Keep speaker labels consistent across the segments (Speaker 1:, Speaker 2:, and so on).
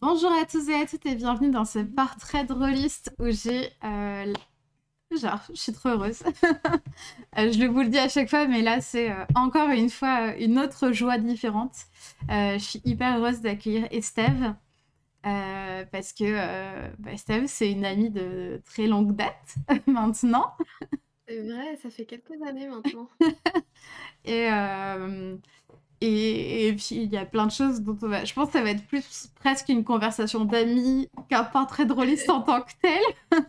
Speaker 1: Bonjour à tous et à toutes et bienvenue dans ce portrait de rôliste où j'ai... euh, Genre, je suis trop heureuse. Euh, je le vous le dis à chaque fois, mais là, c'est euh, encore une fois une autre joie différente. Euh, je suis hyper heureuse d'accueillir Estève. parce que bah, Estève, c'est une amie de très longue date maintenant.
Speaker 2: C'est vrai, ça fait quelques années maintenant.
Speaker 1: Et, et, et puis, il y a plein de choses dont on va... Je pense que ça va être plus presque une conversation d'amis qu'un portrait de rôliste en tant que tel.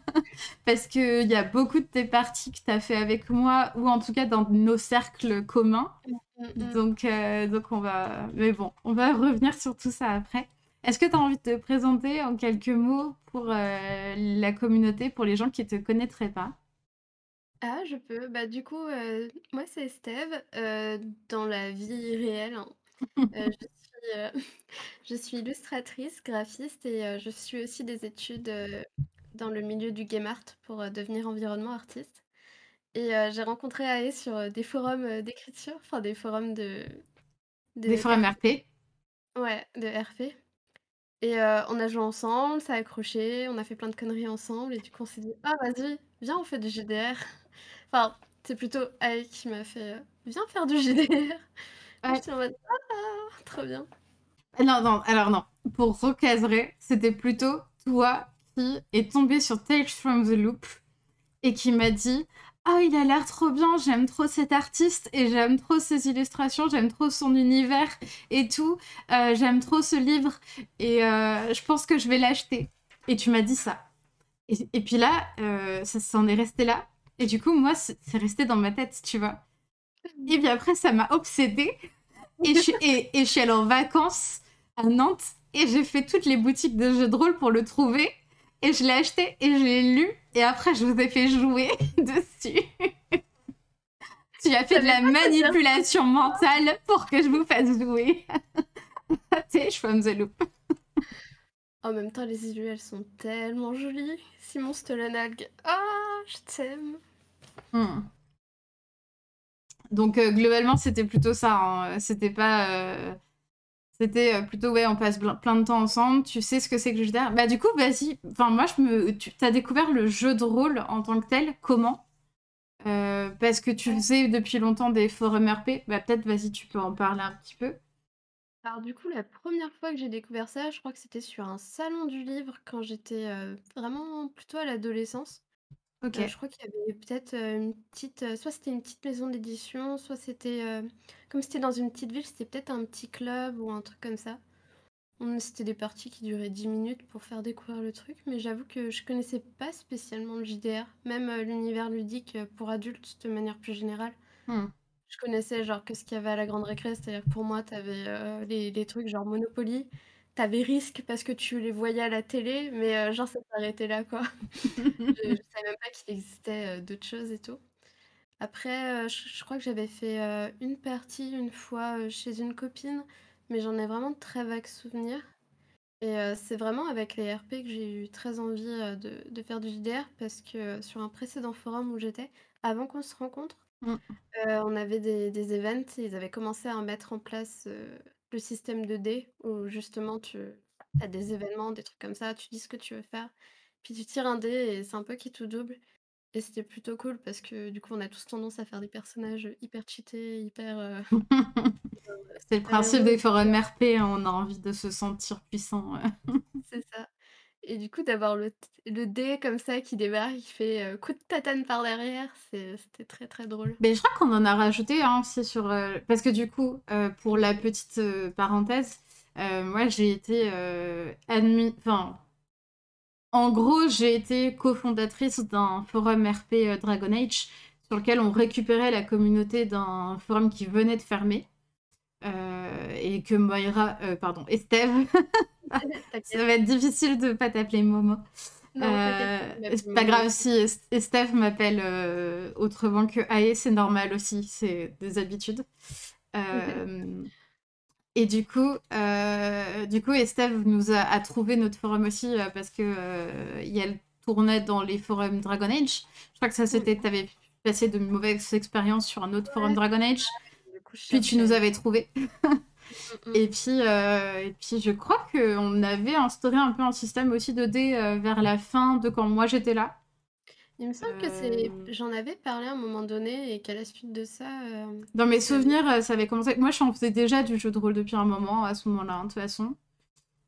Speaker 1: Parce qu'il y a beaucoup de tes parties que tu as fait avec moi, ou en tout cas dans nos cercles communs.
Speaker 2: Mm, mm.
Speaker 1: Donc, euh, donc on va... Mais bon, on va revenir sur tout ça après. Est-ce que tu as envie de te présenter en quelques mots pour euh, la communauté, pour les gens qui ne te connaîtraient pas?
Speaker 2: Ah, je peux. Bah, du coup, euh, moi, c'est Estève. euh, dans la vie réelle, hein. Euh, je suis, je suis illustratrice, graphiste et je suis aussi des études dans le milieu du game art pour devenir environnement artiste. Et j'ai rencontré Aé sur des forums d'écriture, enfin des forums de, de
Speaker 1: Des forums RP
Speaker 2: Ouais, de RP. Et on a joué ensemble, ça a accroché, on a fait plein de conneries ensemble, et du coup on s'est dit, ah vas-y, viens on fait du GDR. Enfin, c'est plutôt Aïe qui m'a fait, euh, viens faire du GDR.
Speaker 1: Ouais.
Speaker 2: J'étais en mode, ah, trop bien.
Speaker 1: Non, non, alors non. Pour recaser, c'était plutôt toi qui est tombé sur Tales from the Loop et qui m'a dit Ah, il a l'air trop bien, j'aime trop cet artiste et j'aime trop ses illustrations, j'aime trop son univers et tout. Euh, j'aime trop ce livre et euh, je pense que je vais l'acheter. Et tu m'as dit ça. Et, et puis là, euh, ça s'en est resté là. Et du coup, moi, c'est resté dans ma tête, tu vois. Et puis après, ça m'a obsédée. Et je, suis- et, et je suis allée en vacances à Nantes et j'ai fait toutes les boutiques de jeux de rôle pour le trouver. Et je l'ai acheté et je l'ai lu. Et après, je vous ai fait jouer dessus. tu as fait de la manipulation mentale pour que je vous fasse jouer. T'es from the loop.
Speaker 2: En même temps, les illus, elles sont tellement jolies. Simon Stolenalg, ah, je t'aime.
Speaker 1: Hmm. Donc euh, globalement, c'était plutôt ça. hein. C'était pas. euh, C'était euh, plutôt ouais, on passe plein de temps ensemble. Tu sais ce que c'est que le jeu d'art. Bah du coup, vas-y. Enfin moi, je me. Tu as découvert le jeu de rôle en tant que tel? Comment? Euh, Parce que tu faisais depuis longtemps des forums RP. Bah peut-être, vas-y, tu peux en parler un petit peu.
Speaker 2: Alors du coup, la première fois que j'ai découvert ça, je crois que c'était sur un salon du livre quand j'étais euh, vraiment plutôt à l'adolescence.
Speaker 1: Ok.
Speaker 2: Euh, je crois qu'il y avait peut-être euh, une petite, euh, soit c'était une petite maison d'édition, soit c'était, euh, comme c'était dans une petite ville, c'était peut-être un petit club ou un truc comme ça. On- C'était des parties qui duraient 10 minutes pour faire découvrir le truc, mais j'avoue que je connaissais pas spécialement le JDR, même euh, l'univers ludique euh, pour adultes de manière plus générale.
Speaker 1: Hmm.
Speaker 2: Je connaissais genre que ce qu'il y avait à la grande récré, c'est-à-dire que pour moi, t'avais euh, les, les trucs genre Monopoly, t'avais Risque parce que tu les voyais à la télé, mais euh, genre ça s'arrêtait là quoi. Je, je savais même pas qu'il existait euh, d'autres choses et tout. Après, euh, je, je crois que j'avais fait euh, une partie une fois chez une copine, mais j'en ai vraiment de très vagues souvenirs. Et c'est vraiment avec les RP que j'ai eu très envie de, de faire du JDR parce que sur un précédent forum où j'étais, avant qu'on se rencontre,
Speaker 1: Mm.
Speaker 2: euh, on avait des, des events et ils avaient commencé à mettre en place euh, le système de dés où justement tu as des événements, des trucs comme ça, tu dis ce que tu veux faire, puis tu tires un dé et c'est un peu qui tout double. Et c'était plutôt cool parce que du coup on a tous tendance à faire des personnages hyper cheatés, hyper... euh,
Speaker 1: C'est le principe des forums RP. hein, On a envie de se sentir puissant.
Speaker 2: C'est ça. Et du coup, d'avoir le, le dé comme ça qui débarque, qui fait euh, coup de tatane par derrière, c'était très très drôle.
Speaker 1: Mais je crois qu'on en a rajouté hein, aussi sur. Parce que du coup, pour la petite parenthèse, moi j'ai été admis. Enfin, en gros, j'ai été cofondatrice d'un forum RP Dragon Age sur lequel on récupérait la communauté d'un forum qui venait de fermer. Et que Moira, euh, pardon, Estève, ça va être difficile de pas t'appeler Momo.
Speaker 2: Non,
Speaker 1: Euh, c'est pas grave si Estève m'appelle euh, autrement que Aé, c'est normal aussi, c'est des habitudes. Euh, et du coup, euh, du coup, Estève nous a, a trouvé notre forum aussi parce que y elle tournait dans les forums Dragon Age. Je crois que ça c'était, t'avais passé de mauvaises expériences sur un autre forum. Dragon Age,
Speaker 2: coup,
Speaker 1: puis tu nous avais trouvé.
Speaker 2: Mmh mh.
Speaker 1: Et puis, heu, et puis je crois qu'on avait instauré un peu un système aussi de dés, heu, vers la fin de quand moi j'étais là.
Speaker 2: Il me semble que c'est
Speaker 1: Hem
Speaker 2: j'en avais parlé à un moment donné et qu'à la suite de ça,
Speaker 1: Dans mes souvenirs, ça avait commencé moi j'en faisais déjà du jeu de rôle depuis un moment à ce moment-là, hein, de toute façon.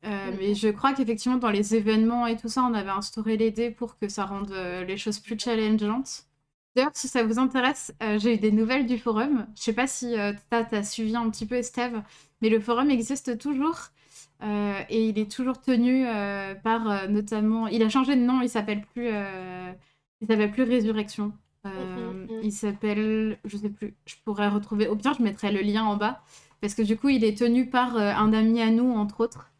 Speaker 2: Mmh
Speaker 1: mais je crois qu'effectivement dans les événements et tout ça, on avait instauré les dés pour que ça rende, les choses plus challengeantes. D'ailleurs, si ça vous intéresse, heu, j'ai eu des nouvelles du forum. Je sais pas si, toi tu as suivi un petit peu Estève, mais le forum existe toujours, heu, et il est toujours tenu, heu, par, notamment il a changé de nom, il s'appelle plus, il s'appelle plus Résurrection.
Speaker 2: Mh,
Speaker 1: Hem,
Speaker 2: mmh.
Speaker 1: il s'appelle je sais plus, je pourrais retrouver au pire je mettrai le lien en bas, parce que du coup il est tenu par, un ami à nous entre autres,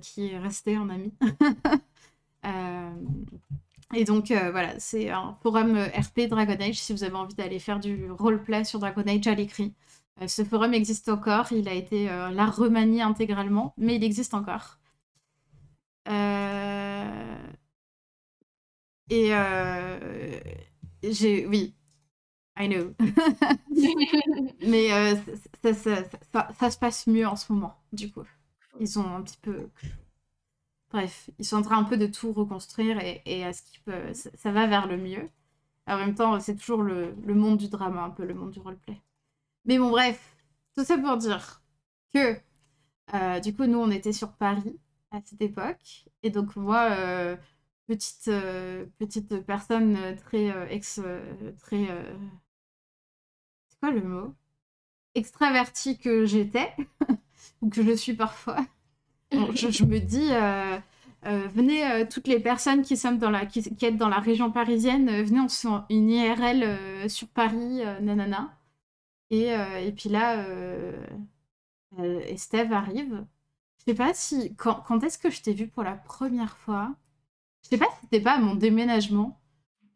Speaker 1: qui est resté un ami. Et donc heu, voilà, c'est un forum, heu, RP Dragon Age, si vous avez envie d'aller faire du roleplay sur Dragon Age à l'écrit. Heu, ce forum existe encore, il a été, là remanié intégralement, mais il existe encore. Et j'ai oui, I know. Mais ça ça ça se passe mieux en ce moment, du coup. Ils ont un petit peu bref, ils sont en train un peu de tout reconstruire et à ce qui peut ça va vers le mieux. En même temps, c'est toujours le monde du drama, un peu le monde du roleplay. Mais bon bref, tout ça pour dire que, heu, du coup, nous, on était sur Paris à cette époque et donc moi, heu, petite, heu, petite personne, très, ex très, c'est quoi le mot? Extravertie que j'étais ou que je suis parfois. Je me dis, heu heu: «Venez, heu, toutes les personnes qui sommes dans la qui dans la région parisienne, venez, on se fait un une IRL, sur Paris, nanana» et et puis là, Estève arrive. Je sais pas si quand quand est-ce que je t'ai vue pour la 1re fois? Je sais pas si c'était pas à mon déménagement.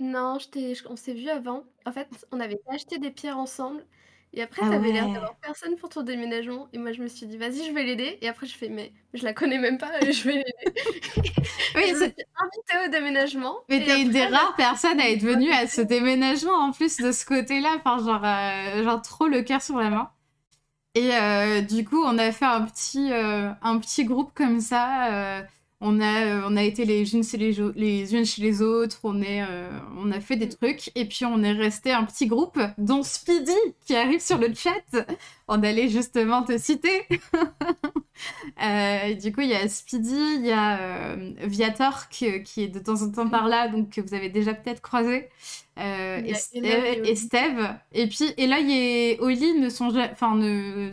Speaker 2: Non, on s'est vus avant. En fait, on avait acheté des pierres ensemble et après
Speaker 1: Ah
Speaker 2: tu avais l'air
Speaker 1: ouais!
Speaker 2: d'avoir personne pour ton déménagement. Et moi je me suis dit: «Vas-y, je vais l'aider» et après je fais: «Mais je la connais même pas je vais l'aider»
Speaker 1: Oui,
Speaker 2: je me
Speaker 1: c'est
Speaker 2: suis invitée au déménagement.
Speaker 1: Mais tu
Speaker 2: et
Speaker 1: es une
Speaker 2: après
Speaker 1: des
Speaker 2: a
Speaker 1: rares personnes à être venue à ce déménagement en plus de ce côté-là, enfin genre, heu, genre trop le cœur sur la main. Et heu, du coup, on a fait un petit, heu, un petit groupe comme ça, on a, heu, on a été les unes chez les les unes chez les autres, on est, heu, on a fait des trucs et puis on est resté un petit groupe, dont Speedy qui arrive sur le chat. On allait justement te citer. Heu, du coup, il y a Speedy, il y a, hem, Viator qui est de temps en temps par là, donc que vous avez déjà peut-être croisé, Esté
Speaker 2: et Oli.
Speaker 1: Estève et puis Eloy et Oli ne sont enfin ne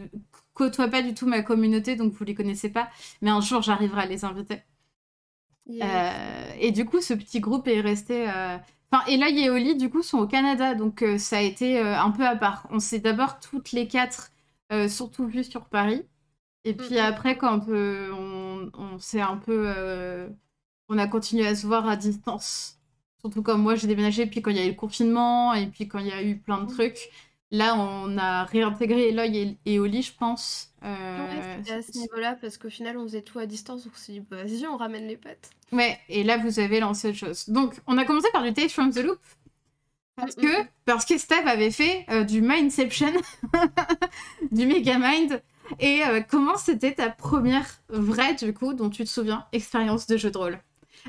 Speaker 1: côtoient pas du tout ma communauté, donc vous les connaissez pas, mais un jour j'arriverai à les inviter.
Speaker 2: Yes.
Speaker 1: et du coup, ce petit groupe est resté, heu enfin, Eloy et Oli, du coup, sont au Canada, donc heu, ça a été, heu, un peu à part. On s'est d'abord toutes les 4, heu, surtout vues sur Paris et puis après quand, heu, on on s'est un peu, on a continué à se voir à distance. Surtout quand moi j'ai déménagé, puis quand il y a eu le confinement et puis quand il y a eu plein de
Speaker 2: Mmh.
Speaker 1: trucs. Là, on a réintégré Eloy et et Oli, je pense, heu,
Speaker 2: Ouais, à ce niveau-là parce qu'au final, on faisait tout à distance, donc on s'est dit: «Bah vas-y, on ramène les potes».
Speaker 1: Ouais et là, vous avez lancé autre chose. Donc on a commencé par du Tales from the Loop parce que parce qu'Estève avait fait, heu, du Mindception, du Megamind et heu, comment c'était ta 1re vraie, du coup, dont tu te souviens, expérience de jeu de rôle?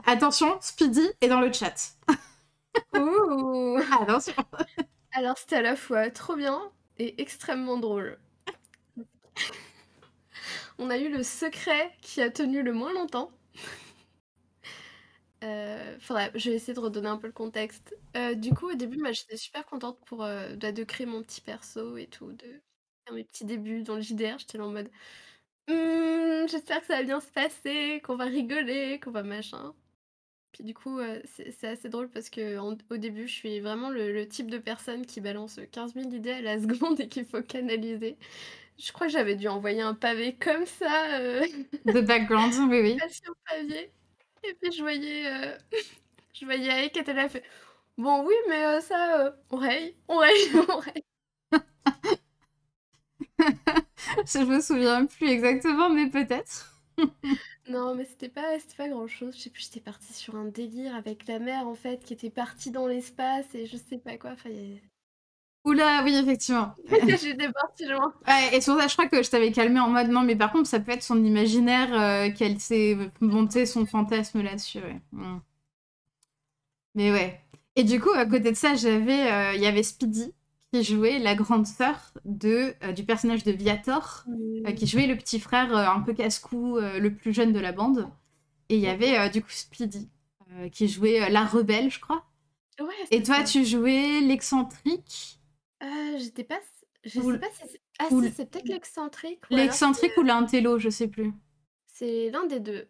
Speaker 1: Attention, Speedy est dans le chat.
Speaker 2: Ouh!
Speaker 1: Attention!
Speaker 2: Alors c'était à la fois trop bien et extrêmement drôle. On a eu le secret qui a tenu le moins longtemps. Faudrait je vais essayer de redonner un peu le contexte. Heu, du coup, au début, j'étais super contente pour, heu, bah, de créer mon petit perso et tout, de faire mes petits débuts dans le JDR. J'étais en mode: «Mmh, j'espère que ça va bien se passer, qu'on va rigoler, qu'on va machin». Puis du coup, heu, c'est assez drôle parce qu'en au début, je suis vraiment le le type de personne qui balance, heu, 15 000 idées à la seconde et qu'il faut canaliser. Je crois que j'avais dû envoyer un pavé comme ça, heu,
Speaker 1: De background, oui, oui.
Speaker 2: papier et puis je voyais, heu, je voyais là, elle fait: «Bon, oui, mais heu, ça, on raye, on raye, on raye».
Speaker 1: Je me souviens plus exactement, mais peut-être.
Speaker 2: Non, mais c'était pas c'était pas grand-chose. Je sais plus, j'étais partie sur un délire avec la mère, en fait, qui était partie dans l'espace et je sais pas quoi, enfin il y a
Speaker 1: Oula, oui, effectivement.
Speaker 2: J'étais partie loin.
Speaker 1: Ouais, et sur ça, je crois que je t'avais calmé en mode non, mais par contre, ça peut être son imaginaire euh, qu'elle s'est monté son fantasme là-dessus. Ouais. Mm. Mais ouais. Et du coup, à côté de ça, j'avais, euh, il y avait Speedy qui jouait la grande sœur de euh, du personnage de Viator, qui jouait le petit frère un peu casse-cou, le plus jeune de la bande. Et il y avait du coup Speedy qui jouait la rebelle, je crois.
Speaker 2: Ouais,
Speaker 1: Et toi, tu jouais l'excentrique?
Speaker 2: Euh, j'étais pas. Je
Speaker 1: Ou-
Speaker 2: sais pas si c'est. Ah,
Speaker 1: ou
Speaker 2: si,
Speaker 1: l-
Speaker 2: c'est peut-être l'excentrique.
Speaker 1: L'excentrique ou l'intello, je sais plus.
Speaker 2: C'est l'un des deux.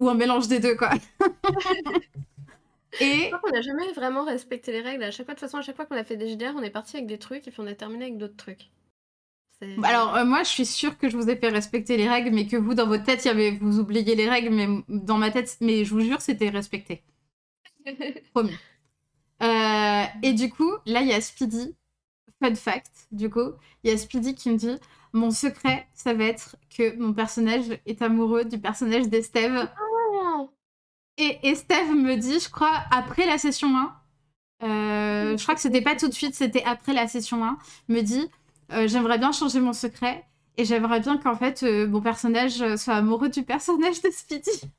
Speaker 1: Ou un mélange des deux, quoi. Et
Speaker 2: Je crois qu'on n'a jamais vraiment respecté les règles. À chaque fois, de toute façon, à chaque fois qu'on a fait des GDR, on est parti avec des trucs et puis on a terminé avec d'autres trucs. C'est-
Speaker 1: alors, euh, moi, je suis sûre que je vous ai fait respecter les règles, mais que vous, dans votre tête, il y avait... vous oubliez les règles, mais dans ma tête, mais je vous jure, c'était respecté. Promis. Euh, et du coup, là, il y a Speedy. Fun fact, du coup, il y a Speedy qui me dit Mon secret, ça va être que mon personnage est amoureux du personnage d'Estève. Et Estève me dit, je crois, après la session 1, euh, je crois que c'était pas tout de suite, c'était après la session 1, me dit euh, J'aimerais bien changer mon secret et j'aimerais bien qu'en fait euh, mon personnage soit amoureux du personnage de Speedy.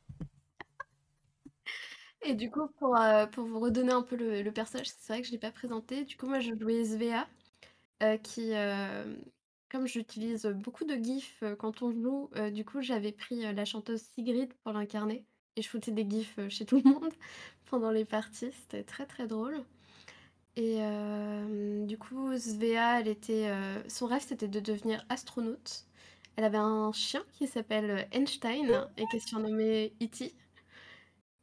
Speaker 2: Et du coup, pour, pour vous redonner un peu le, le personnage, c'est vrai que je ne l'ai pas présenté. Du coup, moi, je jouais euh, qui, comme j'utilise beaucoup de gifs quand on joue, du coup, j'avais pris la chanteuse Sigrid pour l'incarner. Et je foutais des gifs euh, chez tout le monde pendant les parties. C'était très, très drôle. Et euh, du coup, Svea, elle était, euh, son rêve, c'était de devenir astronaute. Elle avait un chien qui s'appelle Einstein et qui est surnommé E.T.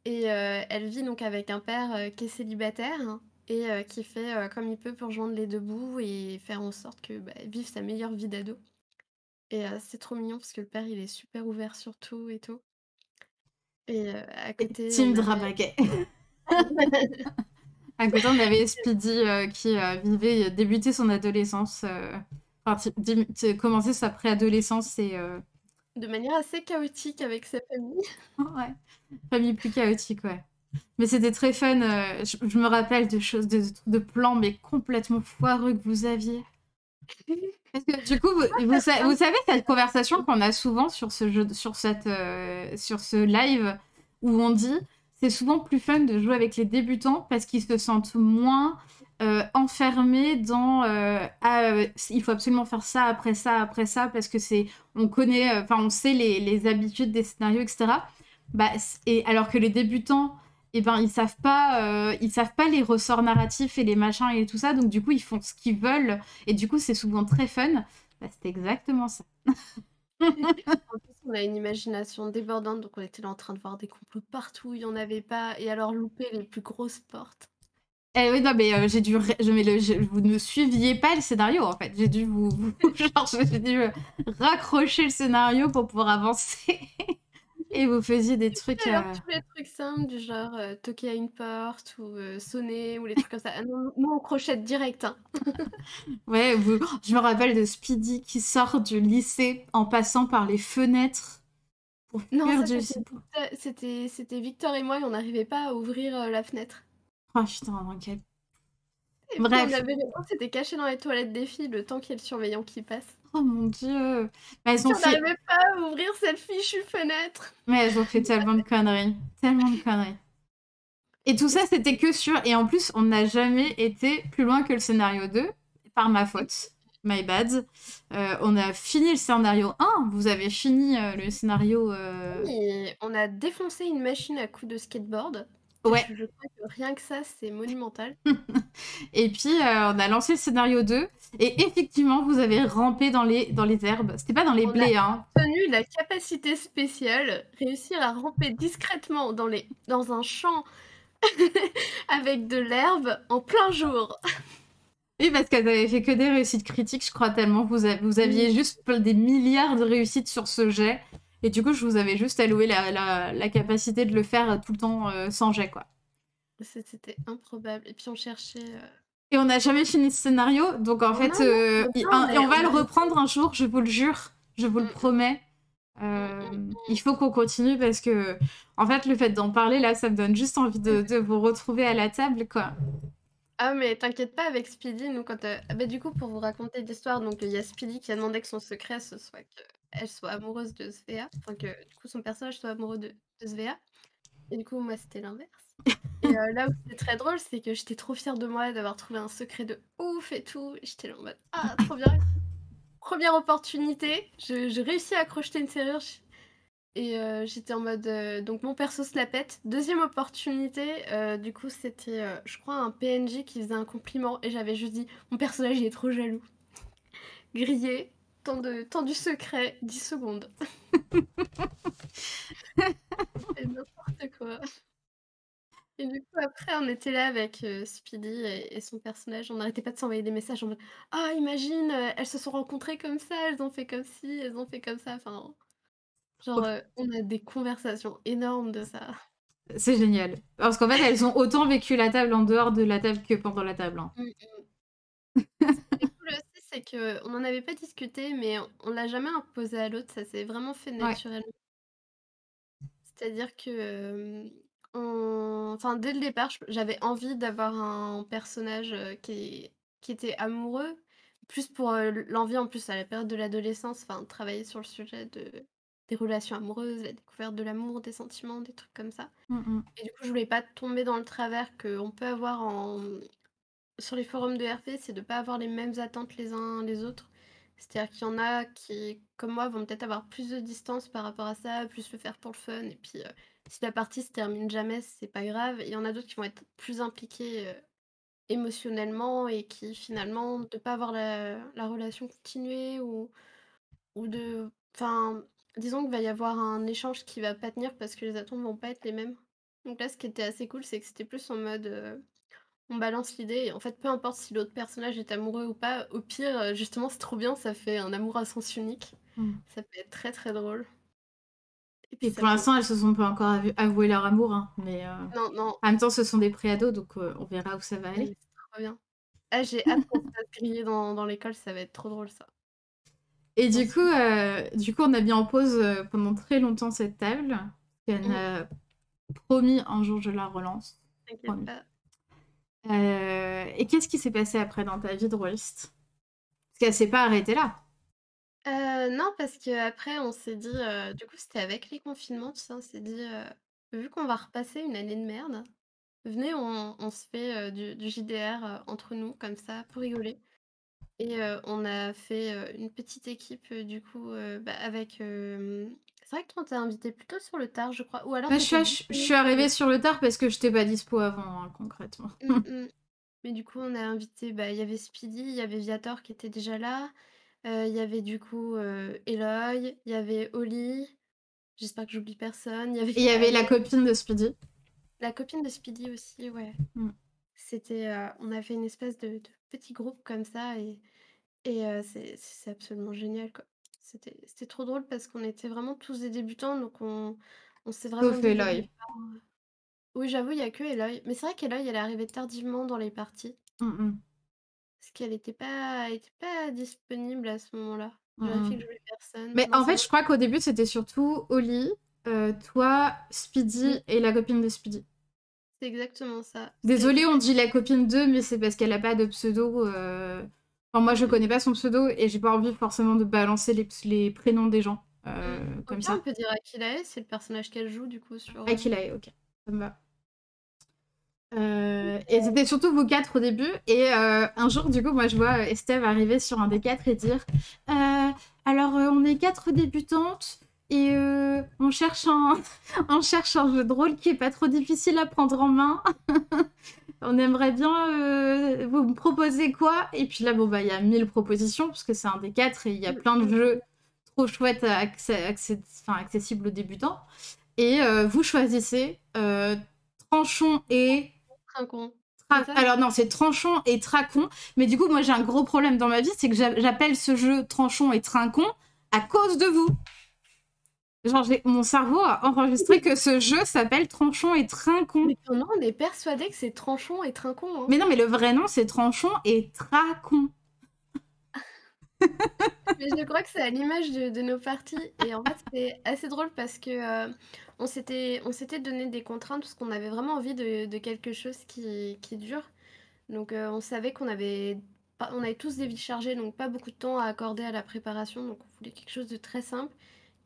Speaker 2: Et euh, elle vit donc avec un père qui est célibataire et qui fait comme il peut pour joindre les deux bouts et faire en sorte que bah, vive sa meilleure vie d'ado. Et c'est trop mignon parce que le père il est super ouvert sur tout et tout. Et euh, à côté.
Speaker 1: Team
Speaker 2: on avait-
Speaker 1: Dramaquet. à côté, on avait Speedy euh, qui euh, vivait, débutait son adolescence, euh, enfin, commençait sa préadolescence et. euh,
Speaker 2: De manière assez chaotique avec sa famille.
Speaker 1: Ouais. Famille plus chaotique, ouais. Mais c'était très fun. euh, je, je me rappelle de choses, de, de plans, mais complètement foireux que vous aviez. Parce que du coup, vous, vous sa- vous savez cette conversation qu'on a souvent sur ce jeu, sur cette, euh, sur ce live où on dit c'est souvent plus fun de jouer avec les débutants parce qu'ils se sentent moins euh, enfermés dans euh, ah, il faut absolument faire ça après ça après ça parce que c'est on connaît enfin on sait les, les habitudes des scénarios etc bah, et alors que les débutants eh ben ils savent pas euh, ils savent pas les ressorts narratifs et les machins et tout ça donc du coup ils font ce qu'ils veulent et du coup c'est souvent très fun bah, c'était exactement ça
Speaker 2: En plus, on a une imagination débordante, donc on était là en train de voir des complots partout, il n'y en avait pas, et alors louper les plus grosses portes.
Speaker 1: Eh oui, non, mais euh, j'ai dû. ré- Je, mais le, je- vous ne suiviez pas le scénario, en fait. J'ai dû vous. vous- genre, j'ai dû raccrocher le scénario pour pouvoir avancer. Et vous faisiez des trucs.
Speaker 2: Alors,
Speaker 1: euh,
Speaker 2: tous les trucs simples du genre euh, toquer à une porte ou euh, sonner ou les trucs comme ça. Ah non, nous, on crochette direct. Hein.
Speaker 1: Ouais, vous... je me rappelle de Speedy qui sort du lycée en passant par les fenêtres pour
Speaker 2: Non,
Speaker 1: fuir
Speaker 2: ça,
Speaker 1: du
Speaker 2: c'était-
Speaker 1: lycée.
Speaker 2: C'était c'était Victor et moi, et on n'arrivait pas à ouvrir la fenêtre.
Speaker 1: Oh putain, dans quel-
Speaker 2: Et puis,
Speaker 1: Bref.
Speaker 2: on avait on s'était caché dans les toilettes des filles le temps qu'il y ait le surveillant qui passe.
Speaker 1: Oh mon dieu. Mais elles
Speaker 2: Puis
Speaker 1: ont
Speaker 2: on
Speaker 1: fait.
Speaker 2: n'arrivait pas à ouvrir cette fichue fenêtre.
Speaker 1: Mais elles ont fait tellement de conneries. Tellement de conneries. Et tout ça, c'était que sur. Et en plus, on n'a jamais été plus loin que le scénario 2, par ma faute. My bad. Euh, on a fini le scénario 1. Vous avez fini euh, le scénario. euh,
Speaker 2: Et on a défoncé une machine à coups de skateboard.
Speaker 1: Ouais.
Speaker 2: Je, je crois que rien que ça, c'est monumental.
Speaker 1: Et puis, euh, on a lancé le scénario 2. Et effectivement, vous avez rampé dans les, dans les herbes. C'était pas dans les
Speaker 2: On a-
Speaker 1: blés, hein.
Speaker 2: Tenu la capacité spéciale, réussir à ramper discrètement dans, les, dans un champ avec de l'herbe en plein jour.
Speaker 1: Oui, parce qu'elles avaient fait que des réussites critiques, je crois, tellement vous, a- vous aviez juste des milliards de réussites sur ce jet. Et du coup, je vous avais juste alloué la, la, la capacité de le faire tout le temps euh, sans jet, quoi.
Speaker 2: C'était improbable. Et puis on cherchait. euh,
Speaker 1: Et on n'a jamais fini ce scénario, donc en fait, euh, un- et on va le reprendre un jour, je vous le jure, je vous le
Speaker 2: Mm.
Speaker 1: promets. Euh, il faut qu'on continue parce que, en fait, le fait d'en parler là, ça me donne juste envie de, de vous retrouver à la table, quoi.
Speaker 2: Ah mais t'inquiète pas avec Speedy, nous quand, heu bah, du coup pour vous raconter l'histoire, donc il y a Speedy qui a demandé que son secret ce soit qu'elle soit amoureuse de Svea, enfin que du coup son personnage soit amoureux de de Svea et du coup moi c'était l'inverse. Et heu, là où c'était très drôle, c'est que j'étais trop fière de moi d'avoir trouvé un secret de ouf et tout. J'étais là en mode: «Ah trop bien!» 1re opportunité, je je réussis à crocheter une serrure, et heu, j'étais en mode, heu, donc mon perso se la pète. 2e opportunité, du coup c'était, je crois un PNJ qui faisait un compliment. Et j'avais juste dit: «Mon personnage il est trop jaloux». Grillé, temps de temps du secret, 10 secondes. C'est n'importe quoi. Et du coup après on était là avec, heu, Speedy et et son personnage, on arrêtait pas de s'envoyer des messages en mode: «Ah imagine, heu, elles se sont rencontrées comme ça, elles ont fait comme ci, elles ont fait comme ça», enfin, genre, heu, on a des conversations énormes de ça.
Speaker 1: C'est génial. Parce qu'en fait, elles ont autant vécu la table en dehors de la table que pendant la table, hein.
Speaker 2: Mmh mh. Ce qui est cool aussi, c'est qu'on en avait pas discuté, mais on l'a jamais imposé à l'autre, ça s'est vraiment fait
Speaker 1: Ouais.
Speaker 2: naturellement. C'est-à-dire que, on enfin dès le départ, j'avais envie d'avoir un personnage, qui qui était amoureux, plus pour, l'envie en plus à la période de l'adolescence, enfin travailler sur le sujet de des relations amoureuses, la découverte de l'amour, des sentiments, des trucs comme ça
Speaker 1: Mmh mh.
Speaker 2: et du coup, je voulais pas tomber dans le travers qu'on peut avoir en sur les forums de RP, c'est de pas avoir les mêmes attentes les uns les autres. C'est-à-dire qu'il y en a qui, comme moi, vont peut-être avoir plus de distance par rapport à ça, plus le faire pour le fun et puis, heu, si la partie se termine jamais, c'est pas grave il y en a d'autres qui vont être plus impliqués, heu, émotionnellement et qui finalement de pas avoir la la relation continuer ou ou de enfin, disons qu'il va y avoir un échange qui va pas tenir parce que les attentes vont pas être les mêmes. Donc là, ce qui était assez cool, c'est que c'était plus en mode, heu, on balance l'idée et en fait, peu importe si l'autre personnage est amoureux ou pas, au pire, heu, justement, c'est trop bien, ça fait un amour à sens unique.
Speaker 1: Mmh.
Speaker 2: Ça peut être très, très drôle. Et puis
Speaker 1: Et pour l'instant, elles se sont pas encore avu avoué leur amour, hein, mais heu,
Speaker 2: Non, non.
Speaker 1: en même temps, ce sont des pré-ados, donc heu, on verra où ça va aller.
Speaker 2: trop bien. Ah j'ai hâte qu'on se griller dans dans l'école, ça va être trop drôle ça.
Speaker 1: Et du coup, heu, du coup, on a mis en pause, pendant très longtemps cette table. Elle
Speaker 2: Mmh.
Speaker 1: a promis un jour je la relance.
Speaker 2: T'inquiète
Speaker 1: Promis.
Speaker 2: pas.
Speaker 1: Heu et qu'est-ce qui s'est passé après dans ta vie de rôliste? Parce qu'elle s'est pas arrêtée là?
Speaker 2: Heu, non, parce qu'après on s'est dit, heu, du coup, c'était avec les confinements, tu sais, on s'est dit, «Vu qu'on va repasser une année de merde, venez on se fait, du JDR, entre nous comme ça pour rigoler» et on a fait, une petite équipe, du coup, bah, avec, c'est vrai que toi t'a invité plutôt sur le tard, je crois ou alors
Speaker 1: Bah, je suis je suis
Speaker 2: disponible sur le
Speaker 1: arrivée sur le tard parce que j'étais pas dispo avant, hein, concrètement.
Speaker 2: Mmh mh. Mais du coup, on a invité, bah, il y avait Speedy, il y avait Viator qui était déjà là, heu, il y avait du coup, heu, Eloy, il y avait Holly, j'espère que j'oublie personne, il y avait
Speaker 1: Et il y avait la copine de Speedy.
Speaker 2: La copine de Speedy aussi, ouais.
Speaker 1: Mmh.
Speaker 2: C'était, on a fait une espèce de de petit groupe comme ça et et c'est absolument génial, quoi. C'était c'était trop drôle parce qu'on était vraiment tous des débutants, donc on on s'est vraiment
Speaker 1: Sauf
Speaker 2: le
Speaker 1: Eloy.
Speaker 2: oui, j'avoue, il y a que Eloy, mais c'est vrai qu'Eloy, elle est arrivée tardivement dans les parties.
Speaker 1: Mmh mh.
Speaker 2: Parce qu'elle était pas elle était pas disponible à ce moment-là.
Speaker 1: Mmh
Speaker 2: que personne.
Speaker 1: Mais
Speaker 2: Non,
Speaker 1: en fait, je crois qu'au début, c'était surtout Holly, heu, toi,
Speaker 2: Mmh.
Speaker 1: Speedy et la copine de Speedy.
Speaker 2: C'est exactement ça.
Speaker 1: Désolée, on dit la copine de, mais c'est parce qu'elle a pas de pseudo, heu enfin moi je
Speaker 2: Mmh.
Speaker 1: connais pas son pseudo et j'ai pas envie forcément de balancer les prénoms des gens,
Speaker 2: Mmh.
Speaker 1: heu,
Speaker 2: Au
Speaker 1: comme
Speaker 2: pire, on
Speaker 1: ça.
Speaker 2: peut dire Akilae, c'est le personnage qu'elle joue du coup sur, heu
Speaker 1: Akilae, OK, ça me va. Heu et c'était surtout vous 4 au début et un jour, du coup, moi je vois, Estève arriver sur un des 4 et dire: «Heu, alors, on est 4 débutantes et on cherche un on cherche un jeu de rôle qui est pas trop difficile à prendre en main. On aimerait bien, heu, vous me proposez quoi?» et puis là, bon, bah, il y a 1000 propositions parce que c'est un des 4 et il y a plein de
Speaker 2: mmh
Speaker 1: jeux trop chouettes à accès accès enfin accessibles aux débutants et heu, vous choisissez, Tranchon et
Speaker 2: ça?
Speaker 1: alors non, c'est Tranchon et Tracon, mais du coup, moi j'ai un gros problème dans ma vie, c'est que j'a j'appelle ce jeu Tranchon et Trincon à cause de vous. Genre mon cerveau a enregistré que ce jeu s'appelle Tranchon et Trincon.
Speaker 2: Mais pendant, on est persuadés que c'est Tranchon et Trinquons, hein.
Speaker 1: Mais non, mais le vrai nom, c'est Tranchon et Tracon.
Speaker 2: Mais je crois que c'est à l'image de de nos parties et en fait, c'est assez drôle parce que, heu, on s'était on s'était donné des contraintes parce qu'on avait vraiment envie de de quelque chose qui qui dure. Donc heu, on savait qu'on avait on avait tous des vies chargées, donc pas beaucoup de temps à accorder à la préparation, donc on voulait quelque chose de très simple,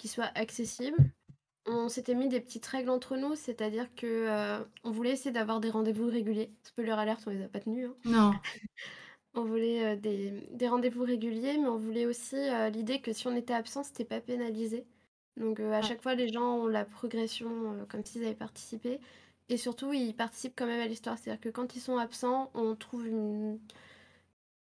Speaker 2: qui soit accessible. On s'était mis des petites règles entre nous, c'est-à-dire que, heu, on voulait essayer d'avoir des rendez-vous réguliers. Spoiler alert, on les a pas tenus, hein.
Speaker 1: Non.
Speaker 2: On voulait, heu, des des rendez-vous réguliers, mais on voulait aussi, heu, l'idée que si on était absent, c'était pas pénalisé. Donc à
Speaker 1: Ouais.
Speaker 2: chaque fois, les gens ont la progression, comme s'ils avaient participé et surtout, ils participent quand même à l'histoire. C'est-à-dire que quand ils sont absents, on trouve une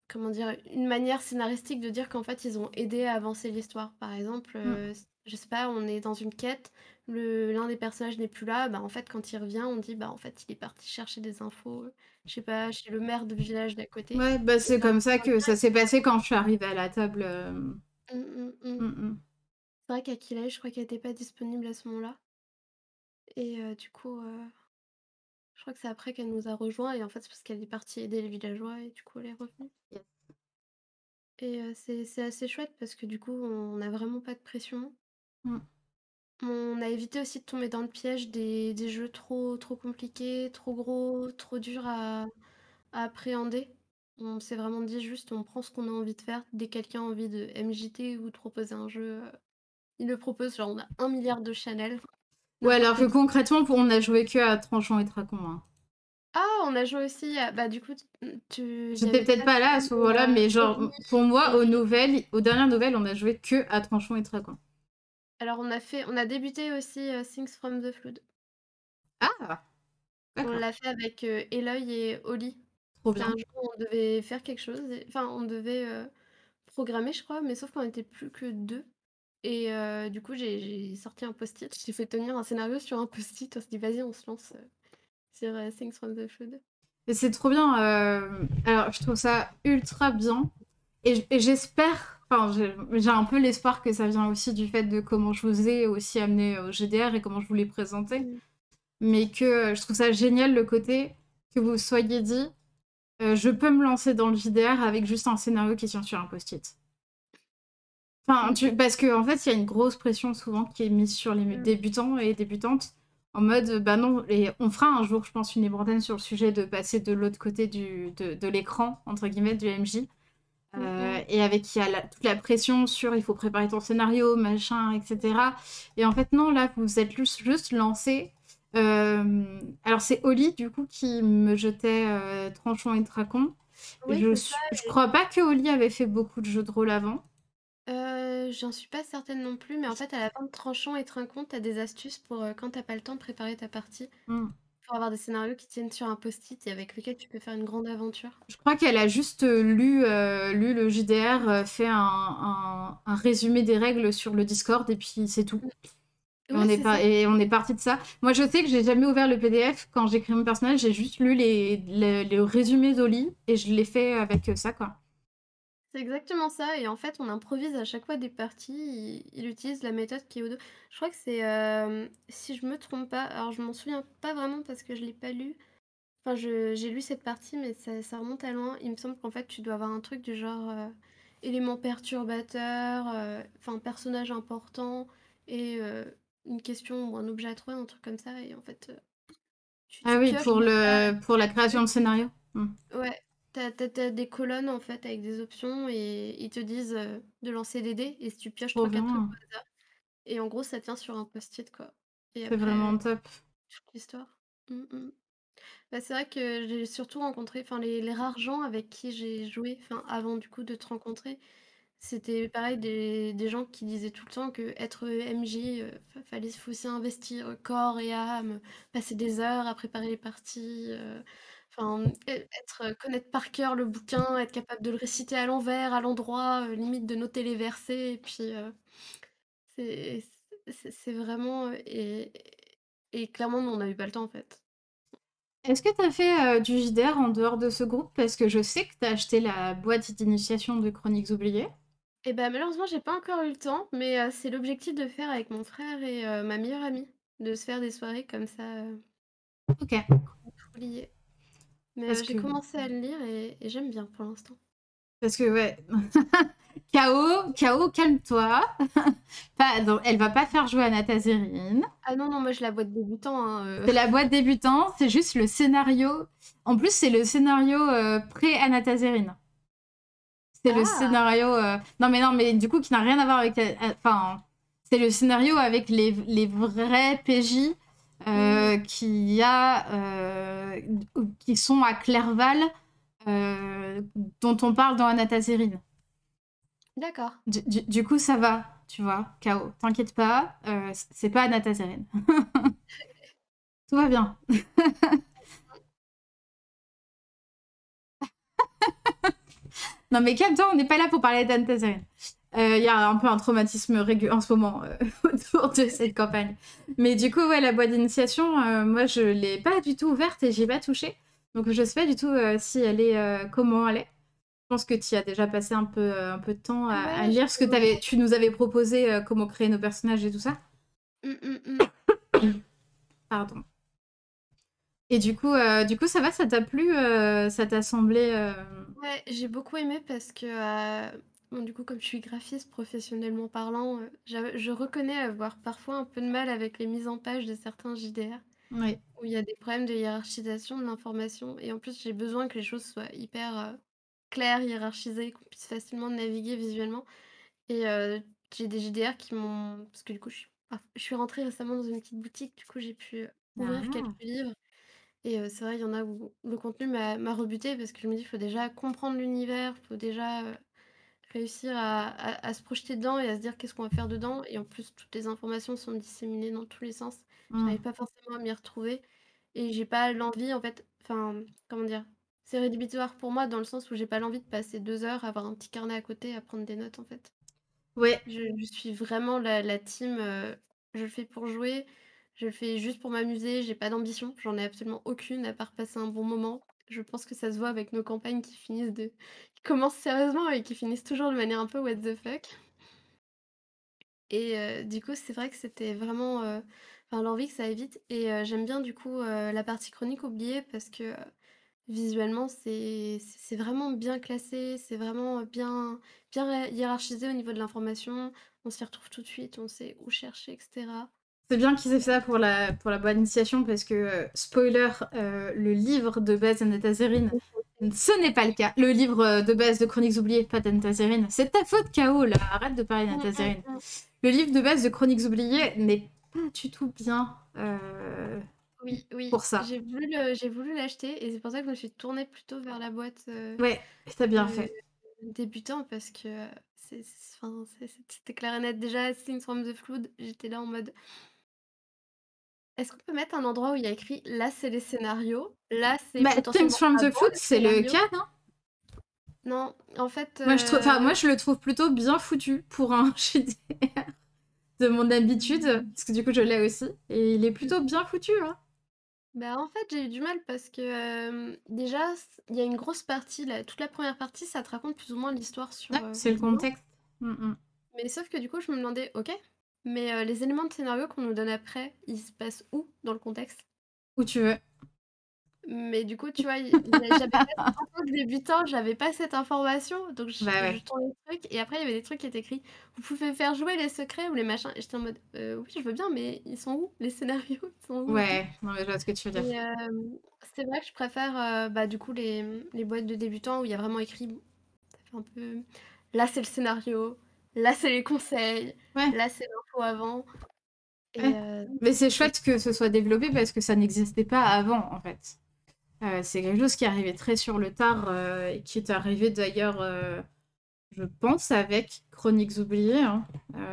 Speaker 2: comment dire? Une manière scénaristique de dire qu'en fait, ils ont aidé à avancer l'histoire. Par exemple, heu, s je sais pas, on est dans une quête, l'un des personnages n'est plus là, bah, en fait, quand il revient, on dit: «Bah, en fait, il est parti chercher des infos, je sais pas, chez le maire du village d'à côté»
Speaker 1: Ouais, bah, c'est comme ça que ça s'est passé quand je suis arrivée à la table,
Speaker 2: mh, mmh.
Speaker 1: Mmh mh.
Speaker 2: C'est vrai qu'Aquilaï, je crois qu'elle était pas disponible à ce moment-là et heu, du coup, heu, je crois que c'est après qu'elle nous a rejoints et en fait, c'est parce qu'elle est partie aider les villageois et du coup, elle est revenue. Et c'est assez chouette parce que du coup, on n'a vraiment pas de pression.
Speaker 1: Mmh.
Speaker 2: On a évité aussi de tomber dans le piège des des jeux trop trop compliqués, trop gros, trop durs à à appréhender. On s'est vraiment dit juste: «On prend ce qu'on a envie de faire». Dès que quelqu'un a envie de MJT ou de proposer un jeu, heu, il le propose. Genre, on a 1 000 000 de channels,
Speaker 1: Ouais, alors que concrètement, pour on a joué que à Tranchant et Traquon, hein.
Speaker 2: Ah! On a joué aussi à bah, du coup, t tu il y
Speaker 1: J'étais
Speaker 2: avait
Speaker 1: peut-être
Speaker 2: pas
Speaker 1: là, à ce moment-là, mais genre, pour moi, aux nouvelles aux dernières nouvelles, on a joué que à Tranchant et Traquon.
Speaker 2: Alors on a fait on a débuté aussi, Things from the Flood.
Speaker 1: Ah!
Speaker 2: On l'a fait avec, heu, Eloy et Oli.
Speaker 1: Trop
Speaker 2: C'était un
Speaker 1: bien.
Speaker 2: jour on devait faire quelque chose et enfin, on devait, programmer, je crois, mais sauf qu'on était plus que 2 et du coup, j'ai sorti un post-it, j'ai fait tenir un scénario sur un post-it, on s'est dit: «Vas-y, on se lance, sur, Things from the Flood».
Speaker 1: Et c'est trop bien, alors je trouve ça ultra bien et j'espère, enfin, j'ai un peu l'espoir que ça vient aussi du fait de comment je vous ai aussi amené au GDR et comment je vous l'ai présenté,
Speaker 2: Mmh.
Speaker 1: mais que, heu, je trouve ça génial le côté que vous soyez dit: «Heu, je peux me lancer dans le JDR avec juste un scénario qui tient sur un post-it». Enfin, tu parce qu'en fait, il y a une grosse pression souvent qui est mise sur les
Speaker 2: Mmh.
Speaker 1: débutants et débutantes en mode, heu, bah, non et on fera un jour, je pense, une libre antenne sur le sujet de passer de l'autre côté du de de «l'écran» entre guillemets du MJ,
Speaker 2: Mmh
Speaker 1: heu
Speaker 2: mh.
Speaker 1: et avec il y a la toute la pression sur il faut préparer ton scénario, machin et cetera et en fait, non, là, vous vous êtes juste lancés. Hem, alors c'est Oli, du coup, qui me jetait, heu, Tranchant et Traquon.
Speaker 2: Oui,
Speaker 1: Je
Speaker 2: ça
Speaker 1: je crois pas que Oli avait fait beaucoup de jeux de rôle avant.
Speaker 2: Heu, j'en suis pas certaine non plus, mais en fait, à la fin de Tranchant et Traquon, tu as des astuces pour, quand tu as pas le temps de préparer ta partie,
Speaker 1: Mmh.
Speaker 2: Pour avoir des scénarios qui tiennent sur un post-it et avec lesquels tu peux faire une grande aventure?
Speaker 1: Je crois qu'elle a juste, heu, lu, heu, lu le JDR, heu, fait un un un résumé des règles sur le Discord et puis c'est tout. On est pas et on est parti de ça. Moi, je sais que j'ai jamais ouvert le PDF quand j'ai créé mon personnage, j'ai juste lu les le le résumé d'Oli et je l'ai fait avec, ça, quoi.
Speaker 2: C'est exactement ça et en fait, on improvise à chaque fois des parties. Il il utilise la méthode qui est au dos. Je crois que c'est, hem, si je me trompe pas, alors je m'en souviens pas vraiment parce que je l'ai pas lu. Enfin, j'ai lu cette partie, mais ça ça remonte à loin. Il me semble qu'en fait, tu dois avoir un truc du genre, heu, élément perturbateur, heu, enfin personnage important et une question ou un objet à trouver, un truc comme ça et en fait, tu
Speaker 1: Ah
Speaker 2: tu
Speaker 1: oui, pour le pour la création de scénario? Mmh.
Speaker 2: Ouais, tu as tu as tu as des colonnes, en fait, avec des options et ils te disent, heu, de lancer des dés et si tu pioches
Speaker 1: Trop
Speaker 2: 3-4 trucs au hasard et en gros, ça tient sur un post-it, quoi et
Speaker 1: C'est
Speaker 2: après,
Speaker 1: vraiment top.
Speaker 2: toute l'histoire. Mmh mh. Bah, c'est vrai que j'ai surtout rencontré enfin, les les rares gens avec qui j'ai joué, enfin, avant, du coup, de te rencontrer, c'était pareil, des des gens qui disaient tout le temps qu'être, heu, MJ, heu, fa fallait faut aussi investir corps et âme, passer des heures à préparer les parties, enfin, e être connaître par cœur le bouquin, être capable de le réciter à l'envers, à l'endroit, heu, limite de noter les versets et puis, heu, c'est c'est c'est vraiment, heu et et clairement, nous, on n'avait pas le temps, en fait.
Speaker 1: Est-ce que tu as fait, heu, du JDR en dehors de ce groupe? Parce que je sais que tu as acheté la boîte d'initiation de Chroniques oubliées.
Speaker 2: Et bah, malheureusement, j'ai pas encore eu le temps, mais heu, c'est l'objectif de faire avec mon frère et heu, ma meilleure amie, de se faire des soirées comme ça, heu
Speaker 1: OK.
Speaker 2: Chroniques oubliées. Mais
Speaker 1: Parce
Speaker 2: heu, j'ai
Speaker 1: que
Speaker 2: commencé à le lire et et j'aime bien pour l'instant.
Speaker 1: Parce que, ouais. K.O., K.O., calme-toi. elle va pas faire jouer Anatazerine.
Speaker 2: Ah non, non, moi je la boîte débutant. Hein, euh.
Speaker 1: C'est la boîte débutant, c'est juste le scénario. En plus, c'est le scénario euh, pré-Anatazerine. C'est le ah. scénario. Euh, non, mais non, mais du coup, qui n'a rien à voir avec. Enfin, c'est le scénario avec les, les vrais PJ mm. qui, a, qui sont à Clerval, dont on parle dans Anatazerine.
Speaker 2: D'accord.
Speaker 1: Du, coup, ça va, tu vois, KO. T'inquiète pas, euh, c'est pas Anatazerine. Tout va bien. non, mais calme-toi, on n'est pas là pour parler d'Anatazerine. Il y a un peu un traumatisme régulier en ce moment euh, autour de cette campagne. Mais du coup, ouais, la boîte d'initiation, euh, moi, je l'ai pas du tout ouverte et j'ai pas touché. Donc, je sais pas du tout si elle est, comment elle est. Je pense que tu as déjà passé un peu, euh, un peu de temps à, lire ce que avais, tu nous avais proposé, euh, comment créer nos personnages et tout ça. Hum, hum, hum. Pardon. Et du coup, euh, du coup, ça va, ça t'a plu, ça t'a semblé.
Speaker 2: Ouais, j'ai beaucoup aimé parce que, bon, du coup, comme je suis graphiste professionnellement parlant, je reconnais avoir parfois un peu de mal avec les mises en page de certains JDR.
Speaker 1: Oui.
Speaker 2: Où il y a des problèmes de hiérarchisation de l'information. Et en plus, j'ai besoin que les choses soient hyper clair, hiérarchisé, qu'on puisse facilement naviguer visuellement. Et j'ai des JDR qui m'ont. Parce que du coup, je suis, je suis rentrée récemment dans une petite boutique, du coup, j'ai pu ouvrir ah. quelques livres. Et c'est vrai, il y en a où le contenu m'a rebuté parce que je me dis, il faut déjà comprendre l'univers, il faut déjà réussir à, se projeter dedans et à se dire qu'est-ce qu'on va faire dedans. Et en plus, toutes les informations sont disséminées dans tous les sens. Je mmh. n'arrive pas forcément à m'y retrouver. Et j'ai pas l'envie, en fait, enfin, comment dire, c'est rédhibitoire pour moi dans le sens où j'ai pas l'envie de passer deux heures à avoir un petit carnet à côté à prendre des notes en fait.
Speaker 1: Ouais.
Speaker 2: Je, suis vraiment la, team. Euh, je le fais pour jouer. Je le fais juste pour m'amuser. J'ai pas d'ambition. J'en ai absolument aucune à part passer un bon moment. Je pense que ça se voit avec nos campagnes qui finissent de. qui commencent sérieusement et qui finissent toujours de manière un peu what the fuck. Et euh, du coup, c'est vrai que c'était vraiment. Euh, enfin, l'envie que ça évite. Et j'aime bien du coup la partie chronique oubliée parce que Visuellement, c'est vraiment bien classé, c'est vraiment bien hiérarchisé au niveau de l'information. On s'y retrouve tout de suite, on sait où chercher, etc.
Speaker 1: C'est bien qu'ils aient fait ça pour la, pour la bonne initiation parce que, euh, spoiler, euh, le livre de base d'Anatazerine, ce n'est pas le cas. Le livre de base de Chroniques oubliées, pas d'Anatazerine. C'est ta faute, KO, là. Arrête de parler d'Anatazerine. Le livre de base de Chroniques oubliées n'est pas du tout bien. Euh,
Speaker 2: oui, oui, pour ça. J'ai voulu j'ai voulu l'acheter et c'est pour ça que je me suis tournée plutôt vers la boîte,
Speaker 1: euh, Ouais, t'as bien fait.
Speaker 2: débutant parce que, c'est c'était clair et net. Déjà, Things from the Flood, j'étais là en mode est-ce qu'on peut mettre un endroit où il y a écrit: «Là, c'est les scénarios, là, c'est
Speaker 1: Bah, Things from the Flood, c'est le cas, non?
Speaker 2: Non, en fait,
Speaker 1: Moi, je trouve moi, je le trouve plutôt bien foutu pour un JDR de mon habitude, parce que du coup, je l'ai aussi et il est plutôt bien foutu, hein.
Speaker 2: Bah, en fait, j'ai eu du mal parce que, déjà, il y a une grosse partie, toute la première partie, ça te raconte plus ou moins l'histoire sur,
Speaker 1: c'est le contexte. Mmh, mmh.
Speaker 2: Mais sauf que du coup, je me demandais: «OK, mais les éléments de scénario qu'on nous donne après, ils se passent où dans le contexte?»
Speaker 1: Où tu veux.
Speaker 2: Mais du coup, tu vois, j'avais pas débutant, j'avais pas cette information, donc je bah, je tournais le truc et après il y avait des trucs qui étaient écrits: «Vous pouvez faire jouer les secrets ou les machins» et j'étais en mode: «Heu, oui, je veux bien, mais ils sont où? Les scénarios, ils sont où?
Speaker 1: Ouais, non, mais je vois ce que tu veux dire.
Speaker 2: Et c'est vrai que je préfère, bah, du coup, les, les boîtes de débutants où il y a vraiment écrit ça fait un peu là, c'est le scénario, là, c'est les conseils, là, c'est l'info avant
Speaker 1: et Mais c'est chouette que ce soit développé parce que ça n'existait pas avant, en fait. Euh, c'est quelque chose qui est arrivé très sur le tard euh, et qui est arrivé d'ailleurs, euh, je pense, avec Chroniques oubliées. Hein.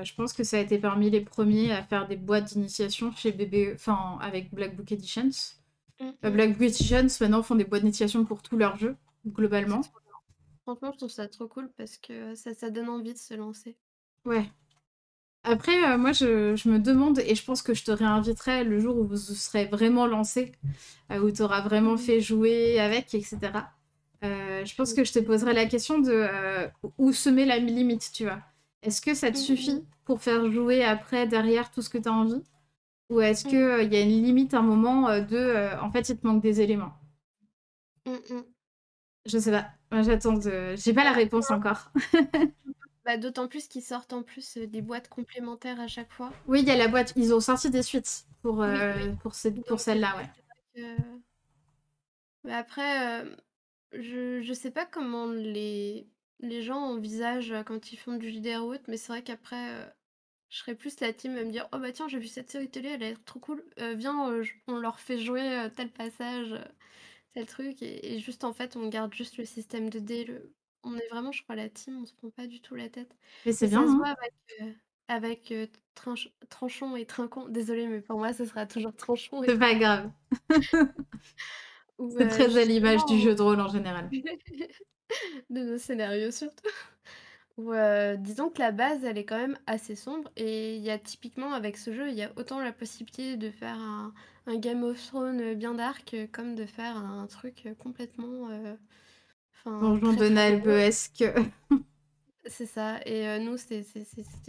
Speaker 1: je pense que ça a été parmi les premiers à faire des boîtes d'initiation chez BB, enfin avec Black Book Editions. Mm-hmm. Black Book Editions maintenant font des boîtes d'initiation pour tous leurs jeux, globalement.
Speaker 2: Franchement, je trouve ça trop cool parce que ça, ça donne envie de se lancer.
Speaker 1: Ouais, après, euh, moi, je, me demande, et je pense que je te réinviterai le jour où vous serez vraiment lancé, euh, où tu auras vraiment mmh. fait jouer avec, etc. Euh, je pense que je te poserai la question de où se met la limite, tu vois. Est-ce que ça te mmh, suffit mmh. pour faire jouer après, derrière, tout ce que tu as envie? Ou est-ce qu'il y a une limite, un moment de... en fait, il te manque des éléments? Je sais pas. J'attends de... J'ai pas la réponse encore.
Speaker 2: Bah, d'autant plus qu'ils sortent en plus euh, des boîtes complémentaires à chaque fois.
Speaker 1: Oui, il y a la boîte. Ils ont sorti des suites pour, euh,
Speaker 2: oui.
Speaker 1: pour,
Speaker 2: Donc,
Speaker 1: pour celle-là, ouais.
Speaker 2: Mais après, euh, je, je sais pas comment les, les gens envisagent quand ils font du JDR ou autre, mais c'est vrai qu'après, je serais plus la team à me dire Oh bah tiens, j'ai vu cette série télé, elle a l'air trop cool. Euh, viens, on leur fait jouer tel passage, tel truc, et, et juste en fait, on garde juste le système de dés. le- On est vraiment, je crois, la team, on se prend pas du tout la tête.
Speaker 1: Mais c'est bien,
Speaker 2: ça se
Speaker 1: hein.
Speaker 2: voit avec, euh, avec euh, Tranchon et Trincon. Désolée, mais pour moi, ce sera toujours Tranchon
Speaker 1: C'est pas grave. C'est
Speaker 2: euh,
Speaker 1: très à l'image du jeu de rôle en général.
Speaker 2: de nos scénarios surtout. Ou euh, disons que la base, elle est quand même assez sombre. Et il y a typiquement avec ce jeu, il y a autant la possibilité de faire un, un Game of Thrones bien dark, euh, comme de faire un truc euh, complètement... euh, très,
Speaker 1: de. Nalbeesque.
Speaker 2: C'est ça. Et euh, nous, c'était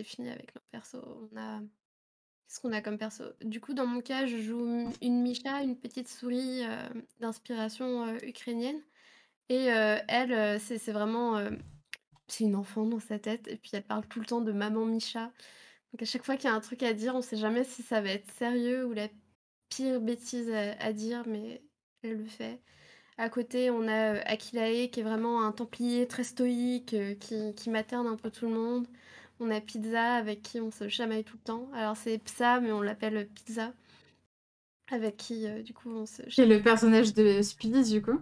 Speaker 2: fini avec nos persos. On a... Qu'est-ce qu'on a comme perso? Du coup, dans mon cas, je joue une Misha, une petite souris euh, d'inspiration euh, ukrainienne. Et euh, elle, euh, c'est c'est vraiment... c'est une enfant dans sa tête. Et puis elle parle tout le temps de maman Misha. Donc à chaque fois qu'il y a un truc à dire, on sait jamais si ça va être sérieux ou la pire bêtise à, à dire, mais elle le fait. À côté, on a euh, Akilae qui est vraiment un templier très stoïque, euh, qui, qui materne un peu tout le monde. On a Pizza avec qui on se chamaille tout le temps. Alors c'est Psa, mais on l'appelle Pizza. Avec qui, euh, du coup, on se
Speaker 1: C'est
Speaker 2: chamaille.
Speaker 1: le personnage de Speedy, du coup?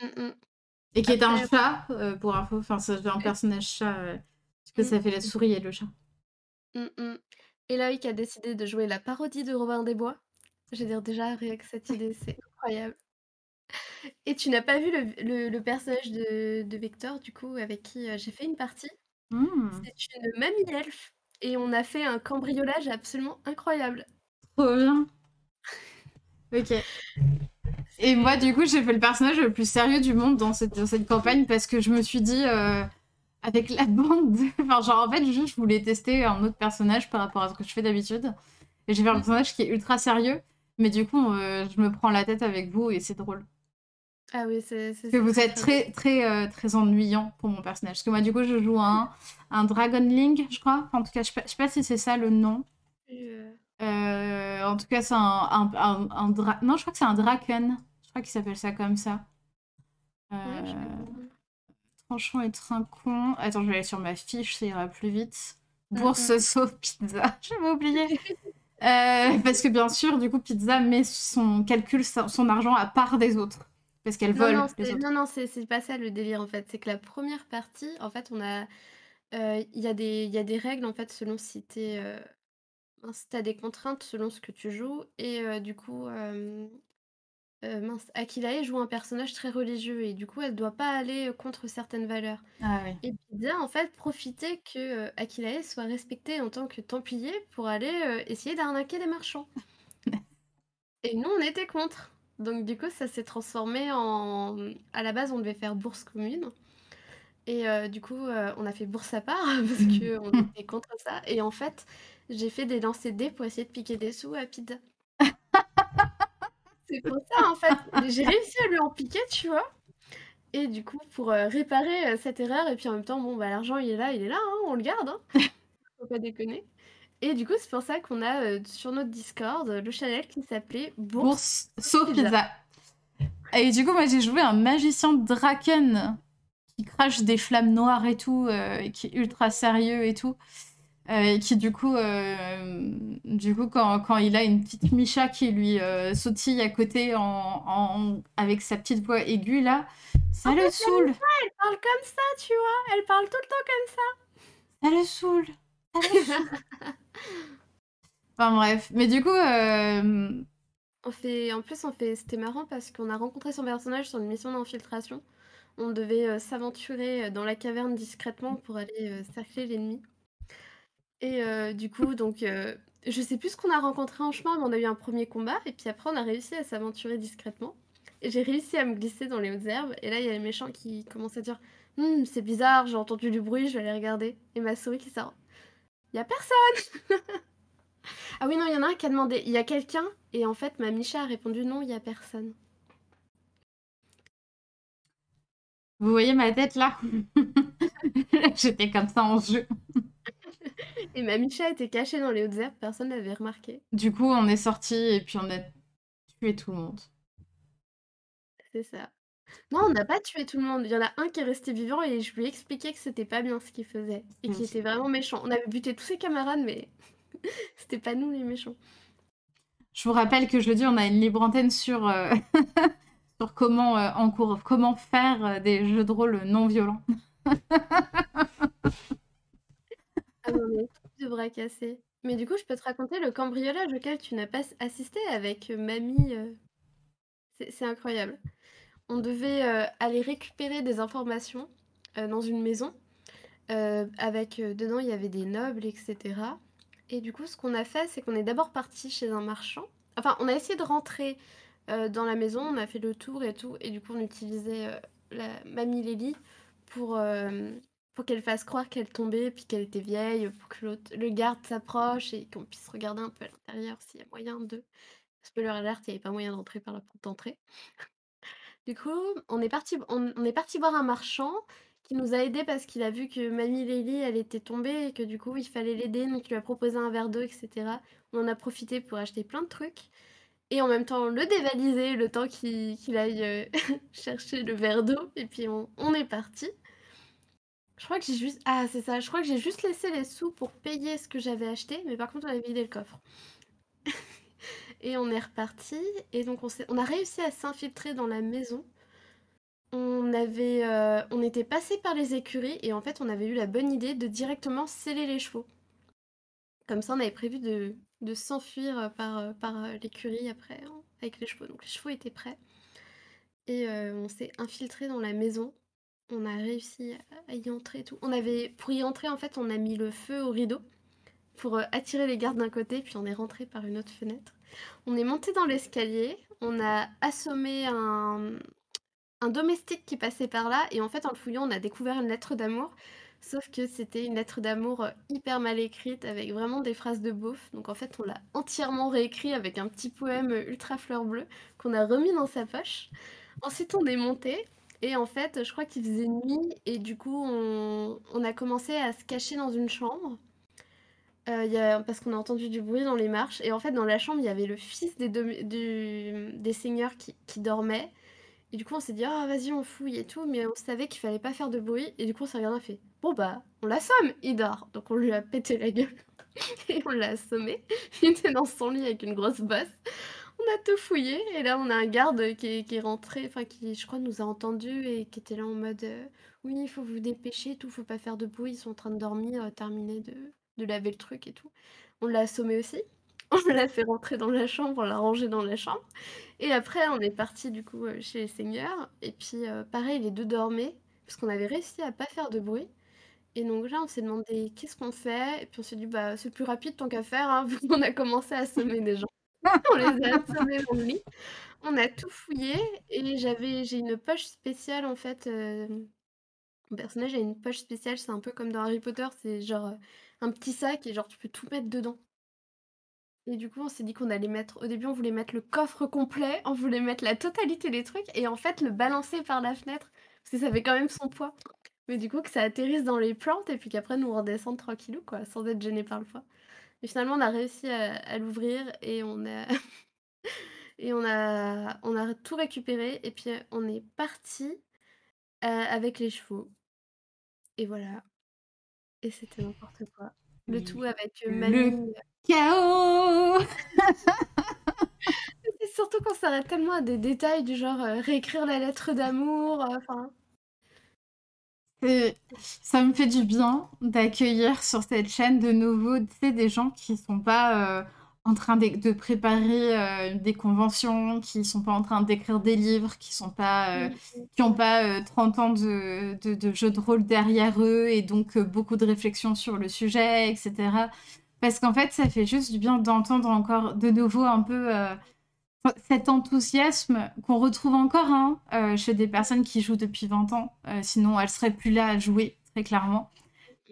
Speaker 2: Mm, mm.
Speaker 1: Et qui est un chat, euh, pour info. Enfin, c'est un personnage chat. euh, parce que ça fait la souris et le chat.
Speaker 2: Mm, mm. Eloïc a décidé de jouer la parodie de Robin des Bois. Je veux dire, déjà, rien que cette idée, c'est incroyable. Et tu n'as pas vu le, le- le personnage de, de Vector, du coup, avec qui euh, j'ai fait une partie?
Speaker 1: Hmm,
Speaker 2: C'est une mamie elfe. Et on a fait un cambriolage absolument incroyable.
Speaker 1: trop bien. Ok. Et moi, du coup, j'ai fait le personnage le plus sérieux du monde dans cette, dans cette campagne parce que je me suis dit, euh, avec la bande, de... enfin, genre, en fait, juste, je voulais tester un autre personnage par rapport à ce que je fais d'habitude. Et j'ai fait un personnage qui est ultra sérieux, mais du coup, euh, je me prends la tête avec vous et c'est drôle.
Speaker 2: Ah oui, c'est
Speaker 1: que vous êtes très, très, euh, très ennuyant pour mon personnage. Parce que moi, du coup, je joue un, un Dragonling, je crois. En tout cas, je sais pas, je sais pas si c'est ça le nom.
Speaker 2: Euh,
Speaker 1: en tout cas, c'est un, un, un, un dra- Non, je crois que c'est un Draken. Je crois qu'il s'appelle ça comme ça. Euh,
Speaker 2: ouais.
Speaker 1: Tranchon et trincon. Attends, je vais aller sur ma fiche, ça ira plus vite. Bourse
Speaker 2: mm.
Speaker 1: sauf pizza. J'avais oublié. Euh, parce que bien sûr, du coup, pizza met son calcul, son argent à part des autres. Parce qu'elle vole
Speaker 2: non,
Speaker 1: les
Speaker 2: c'est-
Speaker 1: autres.
Speaker 2: non, non, c'est pas ça le délire en fait. C'est que la première partie, en fait, on a. euh, Il y, a des- il y a des règles en fait selon si t'es. Euh, mince, t'as des contraintes selon ce que tu joues. Et euh, du coup, euh, euh, mince, Akilae joue un personnage très religieux et du coup, elle doit pas aller contre certaines valeurs.
Speaker 1: Ah oui.
Speaker 2: Et Pizza, en fait, profitait que Akilae soit respecté en tant que templier pour aller essayer d'arnaquer les marchands. Et nous, on était contre. Donc du coup, ça s'est transformé en... À la base, on devait faire bourse commune. Et euh, du coup, euh, on a fait bourse à part parce qu'on était contre ça. Et en fait, j'ai fait des lancers de dés pour essayer de piquer des sous à Pizza. C'est pour ça, en fait. J'ai réussi à lui en piquer, tu vois. Et du coup, pour euh, réparer euh, cette erreur, et puis en même temps, bon, bah l'argent, il est là, il est là, hein, on le garde. Hein. Faut pas déconner. Et du coup, c'est pour ça qu'on a euh, sur notre Discord le channel qui s'appelait Bourse.
Speaker 1: Bourse sauf
Speaker 2: Pizza.
Speaker 1: Et du coup, moi, j'ai joué un magicien Draken qui crache des flammes noires et tout, et qui est ultra sérieux et tout. Euh, et qui, du coup, euh, du coup quand, quand il a une petite Micha qui lui euh, sautille à côté en, en- avec sa petite voix aiguë, là, ça
Speaker 2: En
Speaker 1: le
Speaker 2: fait,
Speaker 1: saoule.
Speaker 2: Elle parle comme ça, tu vois. Elle parle tout le temps comme ça.
Speaker 1: Ça le saoule. Ça le saoule. enfin, bref. Mais du coup,
Speaker 2: On fait, en plus, on fait, c'était marrant parce qu'on a rencontré son personnage sur une mission d'infiltration. On devait euh, s'aventurer dans la caverne discrètement pour aller euh, cercler l'ennemi. Et euh, du coup, donc, euh, je sais plus ce qu'on a rencontré en chemin, mais on a eu un premier combat. Et puis après, on a réussi à s'aventurer discrètement. Et j'ai réussi à me glisser dans les hautes herbes. Et là, il y a les méchants qui commencent à dire Hum, c'est bizarre, j'ai entendu du bruit, je vais aller regarder. Et ma souris qui sort Il y a personne Ah oui, non, il y en a un qui a demandé Il y a quelqu'un? Et en fait, ma Micha a répondu Non, il y a personne.
Speaker 1: Vous voyez ma tête là? J'étais comme ça en jeu.
Speaker 2: Et ma Micha était cachée dans les hautes herbes, personne n'avait remarqué.
Speaker 1: Du coup, on est sorti et puis on a tué tout le monde.
Speaker 2: C'est ça. Non, on n'a pas tué tout le monde. Il y en a un qui est resté vivant et je lui ai expliqué que c'était pas bien ce qu'il faisait et qu'il était vraiment méchant. On avait buté tous ses camarades, mais c'était pas nous les méchants.
Speaker 1: Je vous rappelle que jeudi, on a une libre antenne sur, euh, sur comment, euh, en cours, comment faire euh, des jeux de rôle non violents.
Speaker 2: ah mais de bras cassés. Mais du coup, je peux te raconter le cambriolage auquel tu n'as pas assisté avec mamie. C'est incroyable. On devait aller récupérer des informations dans une maison. avec dedans, il y avait des nobles, etc. Et du coup, ce qu'on a fait, c'est qu'on est d'abord parti chez un marchand. Enfin, on a essayé de rentrer euh, dans la maison, on a fait le tour et tout. Et du coup, on utilisait euh, la mamie Lélie pour, euh, pour qu'elle fasse croire qu'elle tombait, puis qu'elle était vieille, pour que le garde s'approche et qu'on puisse regarder un peu à l'intérieur s'il y a moyen de. Spoiler alert, il n'y avait pas moyen d'entrer par la porte d'entrée. du coup, on est parti, on est parti voir un marchand qui nous a aidés parce qu'il a vu que Mamie Lily, elle était tombée et que du coup, il fallait l'aider. Donc, il lui a proposé un verre d'eau, etc. On en a profité pour acheter plein de trucs. Et en même temps, le dévaliser le temps qu'il aille euh, chercher le verre d'eau. Et puis, on, est parti. Je crois que j'ai juste... Ah, c'est ça. Je crois que j'ai juste laissé les sous pour payer ce que j'avais acheté. Mais par contre, on avait vidé le coffre. et on est reparti. Et donc, on, a réussi à s'infiltrer dans la maison on avait, euh, on était passé par les écuries et en fait on avait eu la bonne idée de directement sceller les chevaux. Comme ça on avait prévu de, s'enfuir par, euh, par euh, l'écurie après hein, avec les chevaux. Donc les chevaux étaient prêts et on s'est infiltré dans la maison. On a réussi à y entrer et tout. On avait, pour y entrer en fait on a mis le feu au rideau pour attirer les gardes d'un côté puis on est rentré par une autre fenêtre. On est monté dans l'escalier, on a assommé un, un domestique qui passait par là et en fait en le fouillant on a découvert une lettre d'amour sauf que c'était une lettre d'amour euh, hyper mal écrite avec vraiment des phrases de beauf donc en fait on l'a entièrement réécrit avec un petit poème ultra fleur bleue qu'on a remis dans sa poche ensuite on est monté et en fait je crois qu'il faisait nuit et du coup on, a commencé à se cacher dans une chambre euh, parce qu'on a entendu du bruit dans les marches et en fait dans la chambre il y avait le fils des, des seigneurs qui, dormait et du coup, on s'est dit, ah, vas-y, on fouille et tout, mais on savait qu'il fallait pas faire de bruit. Et du coup, on s'est regardé, a fait, bon, bah, on l'assomme, il dort. Donc, on lui a pété la gueule. et on l'a assommé. Il était dans son lit avec une grosse bosse. On a tout fouillé. Et là, on a un garde qui est, rentré, enfin, qui, je crois, nous a entendus et qui était là en mode, euh, oui, il faut vous dépêcher, tout, faut pas faire de bruit, ils sont en train de dormir, euh, terminer de, de laver le truc et tout. On l'a assommé aussi. On l'a fait rentrer dans la chambre, on l'a rangé dans la chambre. Et après, on est parti du coup euh, chez les seigneurs. Et puis, pareil, les deux dormaient, parce qu'on avait réussi à pas faire de bruit. Et donc là, on s'est demandé qu'est-ce qu'on fait. Et puis on s'est dit, bah, c'est plus rapide tant qu'à faire, hein, vu qu'on a commencé à assommer des gens. On les a assommés dans le lit. On a tout fouillé. Et j'avais, j'ai une poche spéciale en fait. Euh, mon personnage a une poche spéciale, c'est un peu comme dans Harry Potter, c'est genre un petit sac et genre tu peux tout mettre dedans. Et du coup, on s'est dit qu'on allait mettre. Au début, on voulait mettre le coffre complet, on voulait mettre la totalité des trucs et en fait le balancer par la fenêtre parce que ça fait quand même son poids. Mais du coup, que ça atterrisse dans les plantes et puis qu'après nous redescende tranquillou, quoi, sans être gêné par le poids. Et finalement, on a réussi à, l'ouvrir et on a. et on a, on a tout récupéré et puis on est parti euh, avec les chevaux. Et voilà. Et c'était n'importe quoi. Le tout avec euh, Manu.
Speaker 1: Chaos
Speaker 2: C'est surtout qu'on s'arrête tellement à des détails du genre euh, réécrire la lettre d'amour, euh,
Speaker 1: ça me fait du bien d'accueillir sur cette chaîne de nouveau des gens qui sont pas euh, en train de, préparer des conventions, qui sont pas en train d'écrire des livres, qui sont pas, qui ont pas 30 ans de, de, de jeux de rôle derrière eux et donc beaucoup de réflexions sur le sujet, etc. Parce qu'en fait, ça fait juste du bien d'entendre encore de nouveau un peu euh, cet enthousiasme qu'on retrouve encore hein, euh, chez des personnes qui jouent depuis 20 ans. Euh, sinon, elles seraient plus là à jouer, très clairement.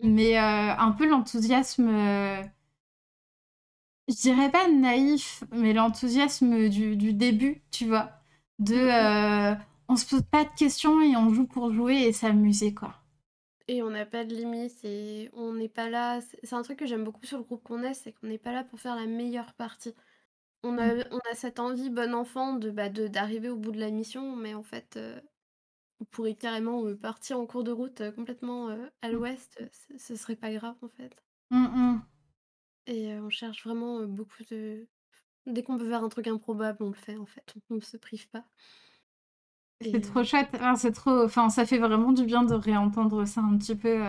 Speaker 1: Mais un peu l'enthousiasme, je dirais pas naïf, mais l'enthousiasme du, début, tu vois. De on se pose pas de questions et on joue pour jouer et s'amuser, quoi.
Speaker 2: Et on n'a pas de limite et on n'est pas là. C'est un truc que j'aime beaucoup sur le groupe qu'on est, c'est qu'on n'est pas là pour faire la meilleure partie. On a,
Speaker 1: Mm.
Speaker 2: on a cette envie, bon enfant, de bah, de- d'arriver au bout de la mission, mais en fait, euh, on pourrait carrément euh, partir en cours de route euh, complètement euh, à
Speaker 1: Mm.
Speaker 2: l'ouest. euh, Ce, ce serait pas grave, en fait.
Speaker 1: Mm, mm.
Speaker 2: Et on cherche vraiment beaucoup de. Dès qu'on peut faire un truc improbable, on le fait, en fait. On ne se prive pas. Et,
Speaker 1: C'est trop chouette. Enfin, c'est trop... enfin, ça fait vraiment du bien de réentendre ça un petit peu.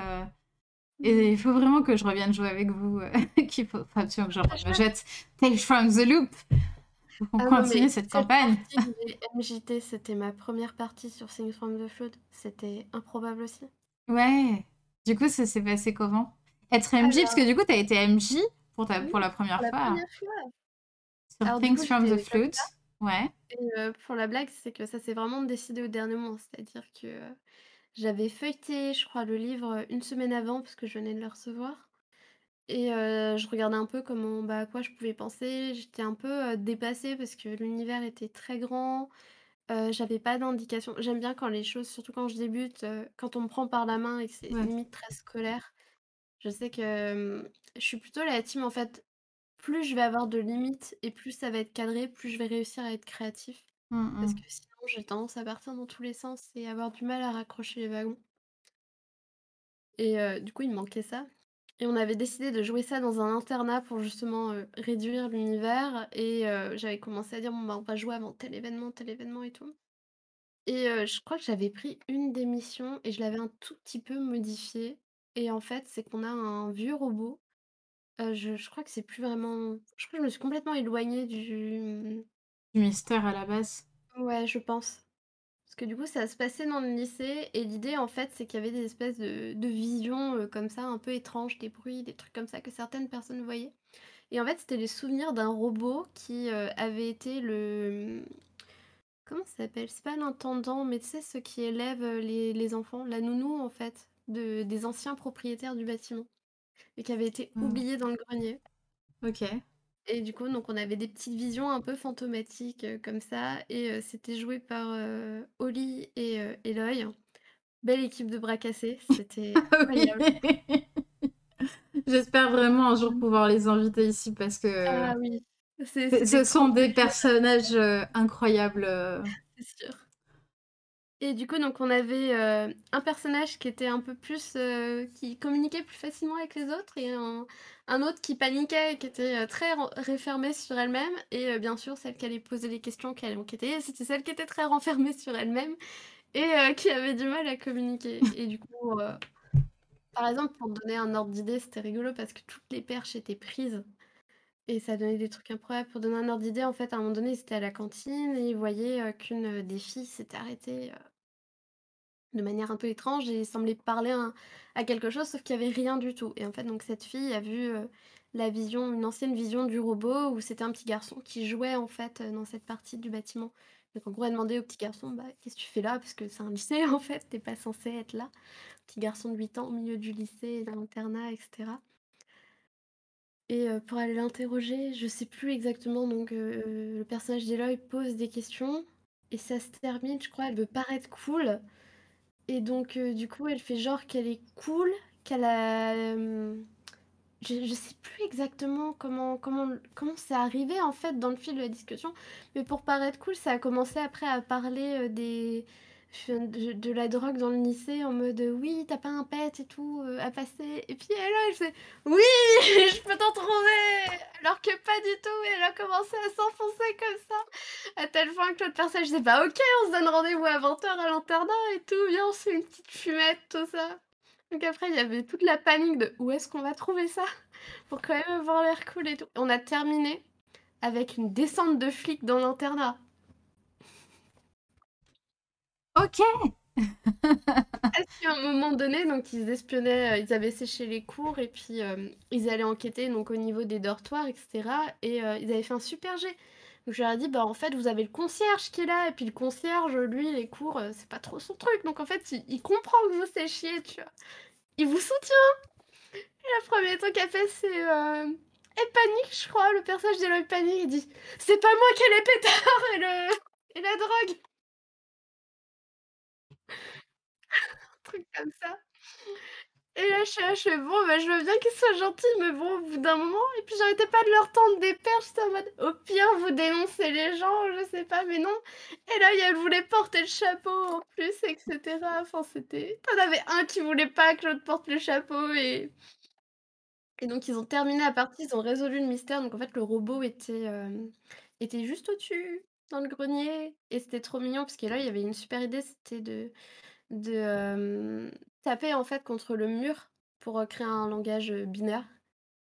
Speaker 1: Et il faut vraiment que je revienne jouer avec vous. euh, qu'il faut... Enfin, que je me jette Tales from the Loop. Faut qu'on
Speaker 2: Ah non,
Speaker 1: continue
Speaker 2: mais
Speaker 1: cette campagne.
Speaker 2: MJT, c'était ma première partie sur Things from the Flood. C'était improbable aussi.
Speaker 1: Ouais. Du coup, ça s'est passé comment? Être MJ, parce que du coup, t'as été MJ pour, ta...
Speaker 2: Oui,
Speaker 1: pour la première
Speaker 2: Pour la
Speaker 1: fois
Speaker 2: première fois.
Speaker 1: sur
Speaker 2: Alors,
Speaker 1: Things
Speaker 2: coup,
Speaker 1: from the Flute. Ouais.
Speaker 2: Et euh, pour la blague, c'est que ça s'est vraiment décidé au dernier moment. C'est-à-dire que euh, j'avais feuilleté, je crois, le livre une semaine avant, parce que je venais de le recevoir. Et euh, je regardais un peu comment, bah, à quoi je pouvais penser. J'étais un peu euh, dépassée parce que l'univers était très grand. Euh, j'avais pas d'indication. J'aime bien quand les choses, surtout quand je débute, euh, quand on me prend par la main et que c'est
Speaker 1: Ouais.
Speaker 2: limite très scolaire. Je sais que je suis plutôt la team, en fait, plus je vais avoir de limites et plus ça va être cadré, plus je vais réussir à être créatif.
Speaker 1: Mm,
Speaker 2: Parce
Speaker 1: mm.
Speaker 2: que sinon, j'ai tendance à partir dans tous les sens et avoir du mal à raccrocher les wagons. Et du coup, il me manquait ça. Et on avait décidé de jouer ça dans un internat pour justement réduire l'univers. Et j'avais commencé à dire, bon, bah, on va jouer avant tel événement, tel événement et tout. Et je crois que j'avais pris une des missions et je l'avais un tout petit peu modifiée. Et en fait, c'est qu'on a un vieux robot. Je, crois que c'est plus vraiment. Je crois que je me suis complètement éloignée du.
Speaker 1: Du mystère à la base.
Speaker 2: Ouais, je pense. Parce que du coup, ça se passait dans le lycée, et l'idée, en fait, c'est qu'il y avait des espèces de, de visions euh, comme ça, un peu étranges, des bruits, des trucs comme ça que certaines personnes voyaient. Et en fait, c'était les souvenirs d'un robot qui euh, avait été le... Comment ça s'appelle? C'est pas l'intendant, mais tu sais, ceux qui élèvent euh, les, les enfants, la nounou, en fait, de, des anciens propriétaires du bâtiment, et qui avait été
Speaker 1: Ah.
Speaker 2: oublié dans le grenier.
Speaker 1: Ok.
Speaker 2: Et du coup, donc on avait des petites visions un peu fantomatiques euh, comme ça. Et euh, c'était joué par euh, Oli et euh, Eloy. Belle équipe de bras cassés. C'était
Speaker 1: Ah oui.
Speaker 2: incroyable.
Speaker 1: J'espère vraiment un jour pouvoir les inviter ici parce que
Speaker 2: Ah oui. C'est-
Speaker 1: ce-
Speaker 2: c'était
Speaker 1: sont
Speaker 2: trop
Speaker 1: des
Speaker 2: cool,
Speaker 1: personnages euh, incroyables. euh.
Speaker 2: Et du coup, on avait euh, un personnage qui était un peu plus. euh, qui communiquait plus facilement avec les autres et un, autre qui paniquait et qui était euh, très renfermée sur elle-même. Et bien sûr, celle qui allait poser les questions, qui allait enquêter, c'était celle qui était très renfermée sur elle-même et qui avait du mal à communiquer. Et du coup, par exemple, pour donner un ordre d'idée, c'était rigolo parce que toutes les perches étaient prises. Et ça donnait des trucs improbables. Pour donner un ordre d'idée, en fait, à un moment donné, ils à la cantine et ils voyaient qu'une des filles s'était arrêtée de manière un peu étrange et semblait parler à quelque chose, sauf qu'il n'y avait rien du tout. Et en fait, donc cette fille a vu la vision, une ancienne vision du robot où c'était un petit garçon qui jouait en fait dans cette partie du bâtiment. Donc en gros, elle demandait au petit garçon, bah, qu'est-ce que tu fais là? Parce que c'est un lycée en fait, t'es pas censé être là. Petit garçon de 8 ans au milieu du lycée, d'un internat, etc. Et euh, pour aller l'interroger, je sais plus exactement, donc euh, le personnage d'Eloy pose des questions et ça se termine, je crois, elle veut paraître cool. Et donc, euh, du coup, elle fait genre qu'elle est cool, qu'elle a. euh, je, je sais plus exactement comment comment comment c'est arrivé en fait dans le fil de la discussion, mais pour paraître cool, ça a commencé après à parler euh, des de, de la drogue dans le lycée en mode euh, oui, t'as pas un pet et tout euh, à passer. Et puis elle, elle fait oui, je peux t'en trouver, alors que pas du tout. Et elle a commencé à s'enfoncer comme ça, à tel point que l'autre personne, je sais pas, ok, on se donne rendez-vous à 20h à l'internat et tout, viens, on se fait une petite fumette, tout ça. Donc après, il y avait toute la panique de où est-ce qu'on va trouver ça pour quand même avoir l'air cool et tout. On a terminé avec une descente de flics dans l'internat.
Speaker 1: Ok.
Speaker 2: Qu'à un moment donné, donc ils espionnaient, euh, ils avaient séché les cours et puis euh, ils allaient enquêter donc au niveau des dortoirs, etc. Et euh, ils avaient fait un super jet. Donc je leur ai dit, bah en fait, vous avez le concierge qui est là, et puis le concierge, lui, les cours, c'est pas trop son truc. Donc en fait, il, comprend que vous séchiez, tu vois. Il vous soutient. Et le premier truc qu'elle fait, c'est. Elle panique, je crois, le personnage d'Eloy panique, il dit C'est pas moi qui ai les pétards et, le... et la drogue truc comme ça. Et là, je suis je fais: «Bon, bah, je veux bien qu'ils soient gentils, mais bon, au bout d'un moment» et puis j'arrêtais pas de leur tendre des perches, j'étais en mode: «Au pire, vous dénoncez les gens, je sais pas, mais non» et là, elle voulait porter le chapeau en plus et cetera. Enfin, c'était tu en avais un qui voulait pas que l'autre porte le chapeau et et donc ils ont terminé la partie, ils ont résolu le mystère. Donc en fait, le robot était, hem, était juste au-dessus, dans le grenier et c'était trop mignon parce que là, il y avait une super idée, c'était de taper en fait contre le mur pour, créer un langage, binaire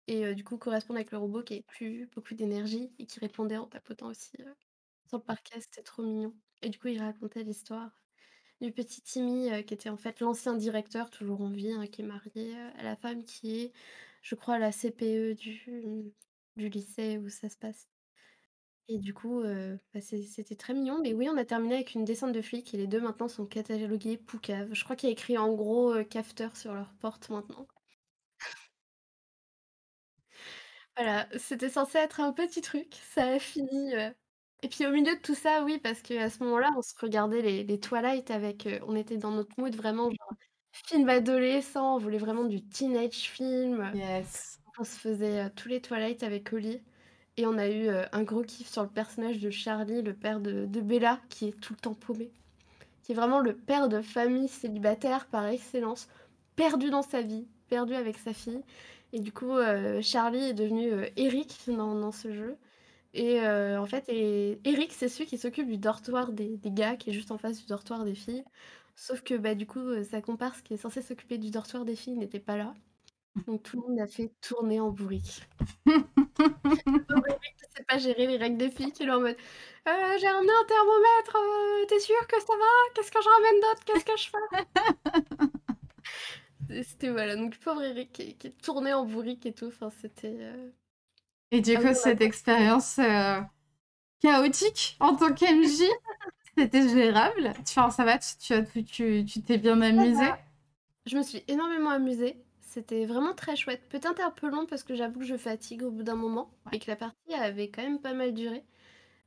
Speaker 2: et du coup correspondre avec le robot qui avait plus beaucoup d'énergie et qui répondait en tapotant aussi, heu, sur le parquet, c'était trop mignon et du coup, il racontait l'histoire du petit Timmy, qui était en fait l'ancien directeur, toujours en vie, hein, qui est marié, à la femme qui est, je crois, la CPE du du lycée où ça se passe et du coup, heu, bah, c'est c'était très mignon mais oui, on a terminé avec une descente de flics et les 2 maintenant sont catalogués Poucave. Je crois qu'il y a écrit en gros, heu, «Cafeteur» sur leur porte maintenant. Voilà, c'était censé être un petit truc, ça a fini, heu et puis au milieu de tout ça, oui, parce qu'à ce moment-là, on se regardait les les Twilight avec, heu on était dans notre mood vraiment genre film adolescent, on voulait vraiment du teenage film.
Speaker 1: Yes.
Speaker 2: On se faisait, heu, tous les Twilight avec Oli et on a eu, heu, un gros kiff sur le personnage de Charlie, le père de Bella, qui est tout le temps paumé. Qui est vraiment le père de famille célibataire par excellence, perdu dans sa vie, perdu avec sa fille et du coup, heu, Charlie est devenu, heu, Eric dans ce jeu et en fait Eric, c'est celui qui s'occupe du dortoir des gars, qui est juste en face du dortoir des filles. Sauf que, bah, du coup, sa comparse qui est censée s'occuper du dortoir des filles n'était pas là. Donc tout le monde a fait tourner en bourrique. Le pauvre Eric qui sait pas gérer les règles des filles, qui est en mode: «Heu, j'ai ramené un thermomètre, heu, tu es sûr que ça va? Qu'est-ce que je ramène d'autre? Qu'est-ce que je fais?» c'était voilà, donc pauvre Eric qui qui tournait en bourrique et tout, enfin c'était, heu
Speaker 1: et du
Speaker 2: ah
Speaker 1: coup,
Speaker 2: a
Speaker 1: cette expérience, chaotique en tant qu'MJ, c'était gérable? Enfin, ça va, tu as tu tu tu t'es bien
Speaker 2: va. Je me suis énormément amusée, c'était vraiment très chouette. Peut-être un peu long parce que j'avoue que je fatigue au bout d'un moment
Speaker 1: Ouais.
Speaker 2: et que la partie avait quand même pas mal duré.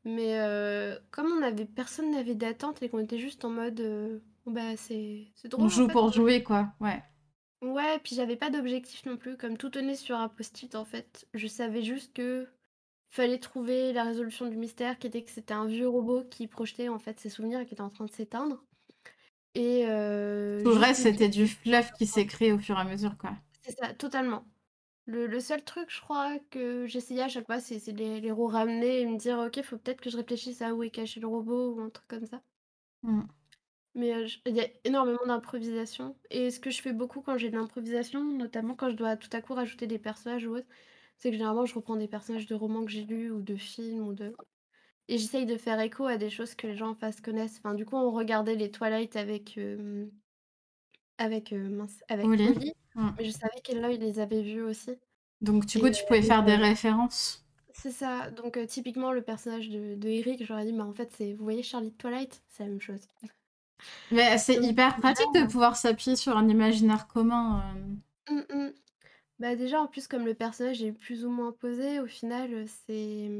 Speaker 2: Mais heu, comme on avait personne n'avait d'attente et qu'on était juste en mode, heu, bah, c'est
Speaker 1: On
Speaker 2: en
Speaker 1: joue
Speaker 2: fait,
Speaker 1: pour
Speaker 2: on
Speaker 1: jouer, quoi, ouais.
Speaker 2: ouais, puis j'avais pas d'objectif non plus, comme tout tenait sur un post-it en fait. Je savais juste que fallait trouver la résolution du mystère qui était que c'était un vieux robot qui projetait en fait ses souvenirs et qui était en train de s'éteindre et
Speaker 1: Tout le
Speaker 2: juste
Speaker 1: reste, c'était du fluff qui s'est créé au fur et à mesure, quoi.
Speaker 2: c'est ça, totalement. Le le seul truc, je crois, que j'essayais à chaque fois, c'est les les re-ramener et me dire: «OK, faut peut-être que je réfléchisse à où est caché le robot» ou un truc comme ça.
Speaker 1: Mmh.
Speaker 2: Mais heu, j il y a énormément d'improvisation et ce que je fais beaucoup quand j'ai de l'improvisation, notamment quand je dois tout à coup rajouter des personnages ou autre, c'est que généralement je reprends des personnages de romans que j'ai lus ou de films ou de et j'essaye de faire écho à des choses que les gens en face connaissent. Enfin, du coup, on regardait les Twilight avec, hem, avec, heu, mince, avec
Speaker 1: Oli?
Speaker 2: Oli, mais je savais qu'Eloy les avait vus aussi
Speaker 1: Donc du coup, tu pouvais
Speaker 2: et
Speaker 1: faire des références?
Speaker 2: c'est ça, donc heu, typiquement le personnage de de Eric, ai dit: «Bah, en fait, c'est vous voyez Charlie de Twilight? C'est la même chose».
Speaker 1: Mais c'est
Speaker 2: Donc
Speaker 1: hyper pratique de pouvoir s'appuyer sur un imaginaire commun,
Speaker 2: Mmh mh. Bah, déjà, en plus, comme le personnage est plus ou moins posé, au final, c'est,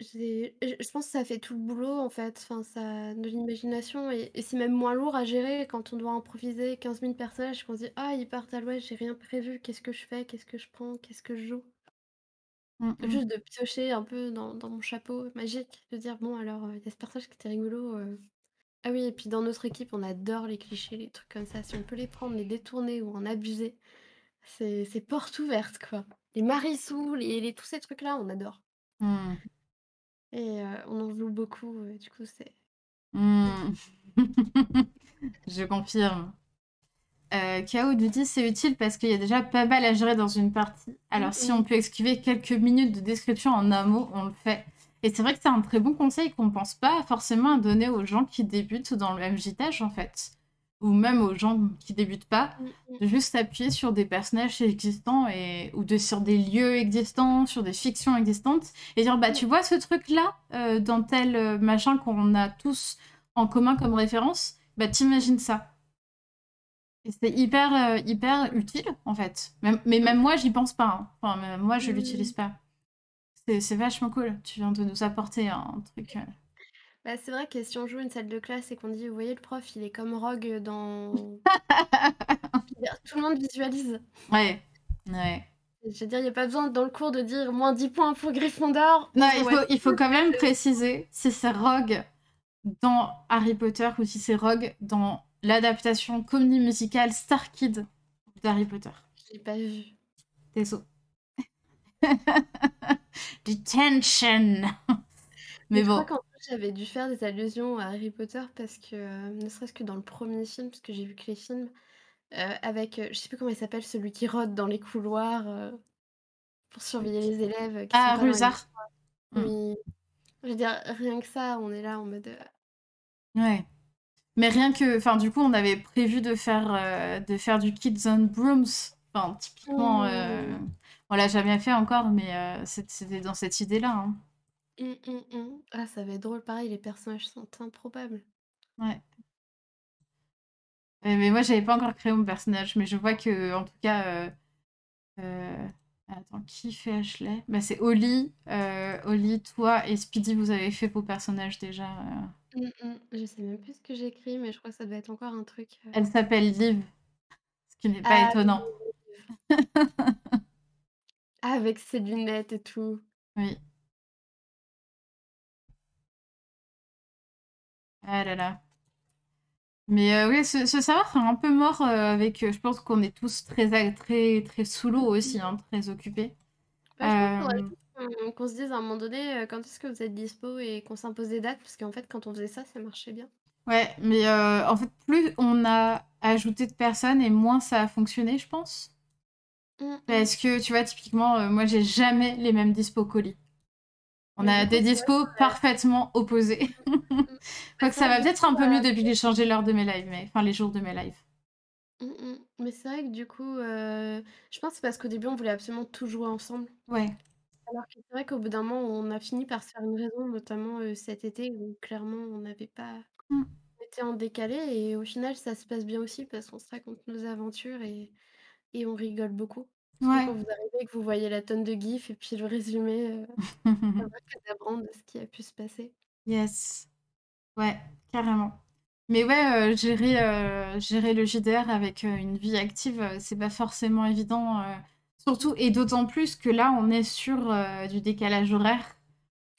Speaker 2: j'ai je je pense que ça fait tout le boulot, en fait. Enfin, ça de l'imagination et et c'est même moins lourd à gérer quand on doit improviser 15 000 personnages, qu'on se dit: «Ah, ils partent à l'ouest, j'ai rien prévu, qu'est-ce que je fais? Qu'est-ce que je prends? Qu'est-ce que je joue?»
Speaker 1: Mmh mh.
Speaker 2: Juste de piocher un peu dans dans mon chapeau magique, de dire: «Bon alors, heu, il y a ce personnage qui était rigolo, heu» ah oui et puis dans notre équipe, on adore les clichés, les trucs comme ça. Si on peut les prendre, les détourner ou en abuser, c'est c'est porte ouverte, quoi. Les Marissou, les les tous ces trucs-là, on adore
Speaker 1: Mmh.
Speaker 2: Et heu, on en joue beaucoup, heu, du coup, c'est
Speaker 1: Mmh. Je confirme. Heu, Chaos nous dit: «C'est utile parce qu'il y a déjà pas mal à gérer dans une partie.
Speaker 2: mmh
Speaker 1: Alors si
Speaker 2: mh.
Speaker 1: on peut esquiver quelques minutes de description en un mot, on le fait». Et c'est vrai que c'est un très bon conseil qu'on pense pas forcément à donner aux gens qui débutent dans le MJTage, en fait. Ou même aux gens qui débutent pas,
Speaker 2: Mmh mh.
Speaker 1: de juste s'appuyer sur des personnages existants et ou de sur des lieux existants, sur des fictions existantes et dire: «Bah,
Speaker 2: Ouais.
Speaker 1: tu vois ce truc-là, heu, dans tel, heu, machin qu'on a tous en commun comme référence? Bah, tu imagines ça». Et c'est hyper, heu, hyper utile, en fait. Même mais même moi, j'y pense pas, hein. Enfin, même moi, je l'utilise pas. C'est vachement cool. Tu viens de nous apporter un truc,
Speaker 2: Bah, c'est vrai que si on joue une salle de classe et qu'on dit: «Vous voyez le prof, il est comme Rogue dans» tout le monde visualise.
Speaker 1: Ouais, ouais.
Speaker 2: Je veux dire, il y a pas besoin dans le cours de dire: «-10 points pour Gryffondor».
Speaker 1: Non, il faut, il faut quand même préciser si c'est Rogue dans Harry Potter ou si c'est Rogue dans l'adaptation comédie musicale Star Kid d'Harry Potter.
Speaker 2: Je l'ai pas vu.
Speaker 1: Désolé. Detention. Mais
Speaker 2: Je
Speaker 1: bon.
Speaker 2: crois j'avais dû faire des allusions à Harry Potter parce que, heu, ne serait-ce que dans le premier film, parce que j'ai vu que les films, heu, avec, heu, je sais plus comment il s'appelle, celui qui rôde dans les couloirs, pour surveiller les élèves, qui
Speaker 1: Ah,
Speaker 2: les cours.
Speaker 1: Mmh.
Speaker 2: Oui. Je veux dire, rien que ça, on est là en mode,
Speaker 1: Ouais. Mais rien que, enfin, du coup, on avait prévu de faire, euh, de faire du Kids on Brooms. Enfin, typiquement, euh,
Speaker 2: Mmh.
Speaker 1: on l'a jamais fait encore, mais euh, c'était dans cette idée-là. hein.
Speaker 2: Mmh, mmh, mmh. Ah, ça va être drôle, pareil, les personnages sont improbables.
Speaker 1: Ouais. Euh, mais moi, j'avais pas encore créé mon personnage, mais je vois que, en tout cas, euh, euh, attends, qui fait Ashley? Bah, c'est Oli, euh, Oli, toi et Speedy, vous avez fait vos personnages déjà.
Speaker 2: Je sais même plus ce que j'écris, mais je crois que ça doit être encore un truc,
Speaker 1: Elle s'appelle Liv, ce qui n'est pas
Speaker 2: Ah
Speaker 1: étonnant.
Speaker 2: oui, Ah, avec ses lunettes et tout.
Speaker 1: Oui. Ah là là. Mais euh, oui, ce, ce savoir est un peu mort euh, avec. euh, je pense qu'on est tous très, a- très, très sous l'eau aussi, hein, très occupés.
Speaker 2: Bah, je pense qu'il faudrait
Speaker 1: Euh,
Speaker 2: juste qu'on qu'on se dise à un moment donné, quand est-ce que vous êtes dispo et qu'on s'impose des dates, parce qu'en fait, quand on faisait ça, ça marchait bien.
Speaker 1: ouais, mais euh, en fait, plus on a ajouté de personnes et moins ça a fonctionné, je pense.
Speaker 2: Mmh mh.
Speaker 1: Parce que, tu vois, typiquement, euh, moi, j'ai jamais les mêmes dispo colis. On a des dispos parfaitement opposés.
Speaker 2: Mmh. Bah,
Speaker 1: Quoique
Speaker 2: c'est
Speaker 1: ça va peut-être un peu mieux depuis que j'ai changé l'heure de mes lives, mais enfin les jours de mes lives.
Speaker 2: Mmh mh. Mais c'est vrai que du coup, heu, je pense que c'est parce qu'au début, on voulait absolument tout jouer ensemble.
Speaker 1: Ouais.
Speaker 2: Alors que c'est vrai qu'au bout d'un moment, on a fini par se faire une raison, notamment, heu, cet été où clairement on n'avait pas
Speaker 1: Mm.
Speaker 2: on était en décalé et au final, ça se passe bien aussi parce qu'on se raconte nos aventures et et on rigole beaucoup.
Speaker 1: Ouais.
Speaker 2: quand vous arrivez et que vous voyez la tonne de gifs et puis le résumé, abracadabrant de ce qui a pu se passer.
Speaker 1: Yes. Ouais, carrément. Mais ouais, euh, gérer, euh, gérer le JDR avec euh, une vie active, euh, c'est pas forcément évident. euh, surtout, et d'autant plus que là, on est sur euh, du décalage horaire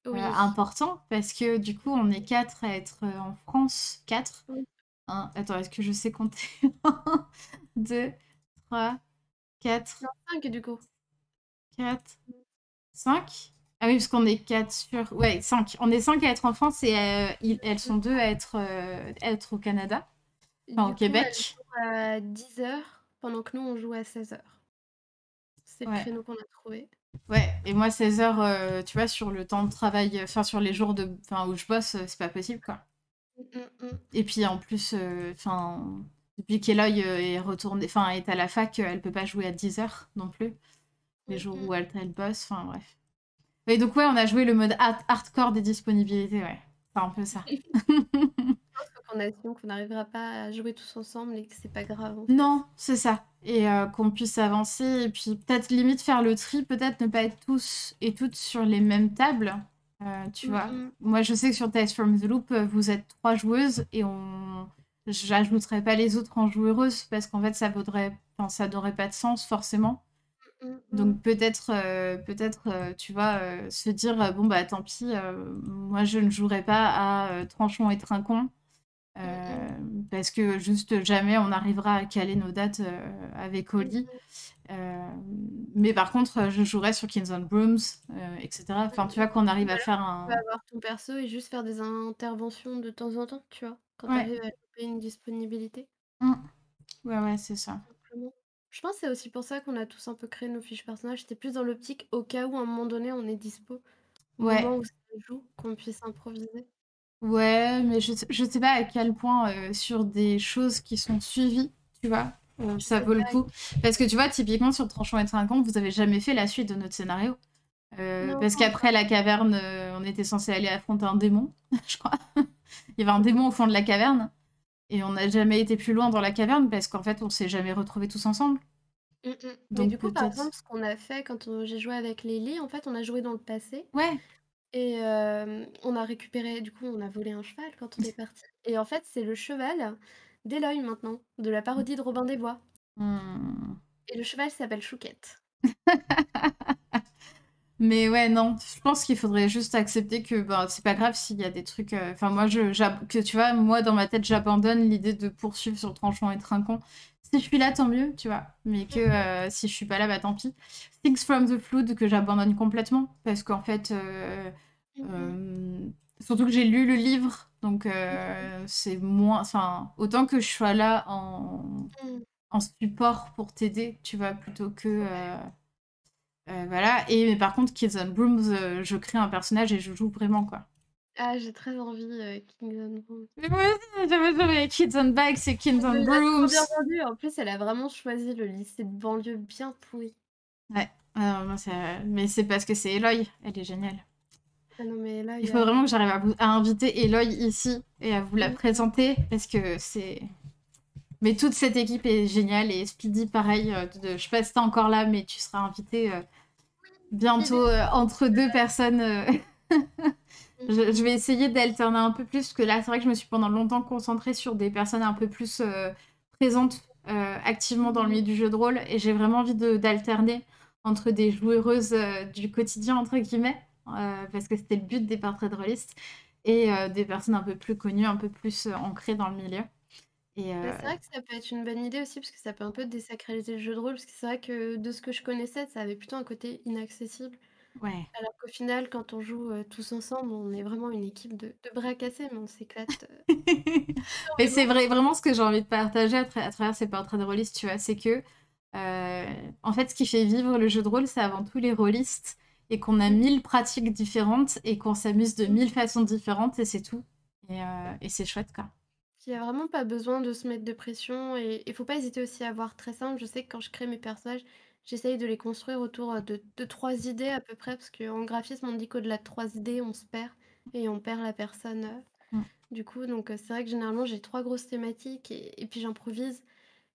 Speaker 1: euh,
Speaker 2: Oui.
Speaker 1: important, parce que du coup, on est quatre à être euh, en France. Quatre.
Speaker 2: Oui.
Speaker 1: Un- attends, est-ce que je sais compter? 1, 2, 3, 4,
Speaker 2: Non, 5 du coup.
Speaker 1: 4, 5. Ah oui, parce qu'on est 4 sur... Ouais, 5. On est 5 à être en France et euh, ils- elles sont deux à être, euh, à être au Canada. Enfin, au
Speaker 2: coup,
Speaker 1: Québec.
Speaker 2: elles à 10:00 pendant que nous, on joue à 16:00. C'est le
Speaker 1: Ouais.
Speaker 2: créneau qu'on a trouvé.
Speaker 1: Ouais, et moi, 16 heures, euh, tu vois, sur le temps de travail, enfin, sur les jours de, enfin, où je bosse, c'est pas possible, quoi.
Speaker 2: Mmh, mmh, mmh.
Speaker 1: Et puis, en plus, enfin, depuis qu'Eloy euh, est retournée, enfin, est à la fac, euh, elle peut pas jouer à 10 heures non plus. Les jours où elle, elle bosse, enfin, bref. Et donc, ouais, on a joué le mode hard- hardcore des disponibilités, ouais. C'est un peu ça.
Speaker 2: Je pense qu'on assume qu'on n'arrivera pas à jouer tous ensemble et que c'est pas grave, en fait.
Speaker 1: Non, c'est ça. Et euh, qu'on puisse avancer, et puis peut-être limite faire le tri, peut-être ne pas être tous et toutes sur les mêmes tables. Euh, tu vois, moi je sais que sur Tales from the Loop, vous êtes trois joueuses et on, j'ajouterai pas les autres en joueuses parce qu'en fait ça vaudrait, enfin ça n'aurait pas de sens forcément.
Speaker 2: Mmh, mmh.
Speaker 1: Donc peut-être, euh, peut-être, euh, tu vois, euh, se dire bon bah tant pis, moi je ne jouerai pas à Tranchon et
Speaker 2: mmh.
Speaker 1: parce que juste jamais on arrivera à caler nos dates avec Oli. mais par contre, je jouerai sur Kings on Brooms, etc. Enfin, tu vois, qu'on arrive à faire
Speaker 2: tu peux
Speaker 1: un.
Speaker 2: avoir ton perso et juste faire des interventions de temps en temps, tu vois? Quand tu
Speaker 1: Ouais.
Speaker 2: arrives à choper une disponibilité?
Speaker 1: Mm. Ouais, ouais, c'est ça.
Speaker 2: Simplement. Je pense que c'est aussi pour ça qu'on a tous un peu créé nos fiches personnages. C'était plus dans l'optique au cas où à un moment donné on est dispo, au
Speaker 1: Ouais.
Speaker 2: moment où ça joue, qu'on puisse improviser.
Speaker 1: Ouais, mais je, je sais pas à quel point euh, sur des choses qui sont suivies, tu vois, euh,
Speaker 2: Je
Speaker 1: ça
Speaker 2: sais
Speaker 1: vaut le
Speaker 2: pas.
Speaker 1: coup. Parce que tu vois, typiquement sur Tranchant et Trinquant, vous avez jamais fait la suite de notre scénario. Euh,
Speaker 2: Non.
Speaker 1: parce qu'après la caverne, euh, on était censé aller affronter un démon, je crois. Il y avait un démon au fond de la caverne. Et on n'a jamais été plus loin dans la caverne parce qu'en fait, on s'est jamais retrouvés tous ensemble.
Speaker 2: Mh. Mais
Speaker 1: Donc
Speaker 2: du coup, par exemple, ce qu'on a fait quand, j'ai joué avec Lily, en fait, on a joué dans le passé
Speaker 1: Ouais.
Speaker 2: Et hem, on a récupéré du coup, on a volé un cheval quand on est partis et en fait, c'est le cheval d'Éloy maintenant, de la parodie de Robin des Bois.
Speaker 1: Mmh.
Speaker 2: Et le cheval s'appelle Chouquette.
Speaker 1: Mais ouais, non, je pense qu'il faudrait juste accepter que bah, c'est pas grave s'il y a des trucs. euh, Enfin, moi, je, j'ab- que tu vois, moi, dans ma tête, j'abandonne l'idée de poursuivre sur tranchant et trinquant. Si je suis là, tant mieux, tu vois. Mais que euh, si je suis pas là, bah tant pis. Things from the Flood, que j'abandonne complètement. Parce qu'en fait, euh,
Speaker 2: Mmh
Speaker 1: euh, surtout que j'ai lu le livre, donc euh, c'est moins. Enfin, autant que je sois là en, en support pour t'aider, tu vois, plutôt que. euh, euh, voilà. Et mais par contre, Kids on Brooms, euh, je crée un personnage et je joue vraiment, quoi.
Speaker 2: Ah, j'ai très envie, heu, Kings on Brooms.
Speaker 1: Mais moi aussi, j'avais joué Kids on Bikes et Kids on Brooms.
Speaker 2: bien vendu. En plus, elle a vraiment choisi le lycée de banlieue bien pourri.
Speaker 1: Ouais. Moi, ça- Mais c'est parce que c'est Eloy, elle est géniale.
Speaker 2: Ah non, mais là,
Speaker 1: Il faut vraiment que j'arrive à, vous- à inviter Eloy ici et à vous la présenter parce que c'est. Mais toute cette équipe est géniale et Speedy, pareil. euh, de- Je sais pas si t'es encore là, mais tu seras invité euh, bientôt euh, entre deux personnes. euh. je, je vais essayer d'alterner un peu plus parce que là, c'est vrai que je me suis pendant longtemps concentrée sur des personnes un peu plus présentes activement dans le milieu du jeu de rôle et j'ai vraiment envie de- d'alterner entre des joueuses du quotidien, entre guillemets, parce que c'était le but des portraits de rôlistes, et des personnes un peu plus connues, un peu plus ancrées dans le milieu. Et,
Speaker 2: Bah,
Speaker 1: euh,
Speaker 2: c'est vrai que ça peut être une bonne idée aussi parce que ça peut un peu désacraliser le jeu de rôle parce que c'est vrai que de ce que je connaissais, ça avait plutôt un côté inaccessible.
Speaker 1: ouais.
Speaker 2: Alors qu'au final, quand on joue, heu, tous ensemble, on est vraiment une équipe de de bras cassés, mais on s'éclate, heu,
Speaker 1: Mais c'est vrai, vraiment ce que j'ai envie de partager à, tra- à travers ces portraits de rôlistes, tu vois, c'est que, en fait, ce qui fait vivre le jeu de rôle, c'est avant tout les rôlistes, et qu'on a
Speaker 2: Mmh.
Speaker 1: mille pratiques différentes, et qu'on s'amuse de mille façons différentes, et c'est tout. Et, et c'est chouette, quoi.
Speaker 2: Qu'il y a vraiment pas besoin de se mettre de pression et il faut pas hésiter aussi à voir très simple. Je sais que quand je crée mes personnages, j'essaye de les construire autour, heu, de de 3 idées à peu près parce qu'en graphisme, on dit qu'au-delà de 3 idées, on se perd et on perd la personne, heu,
Speaker 1: Mm.
Speaker 2: du coup, donc heu, c'est vrai que généralement, j'ai 3 grosses thématiques et et puis j'improvise.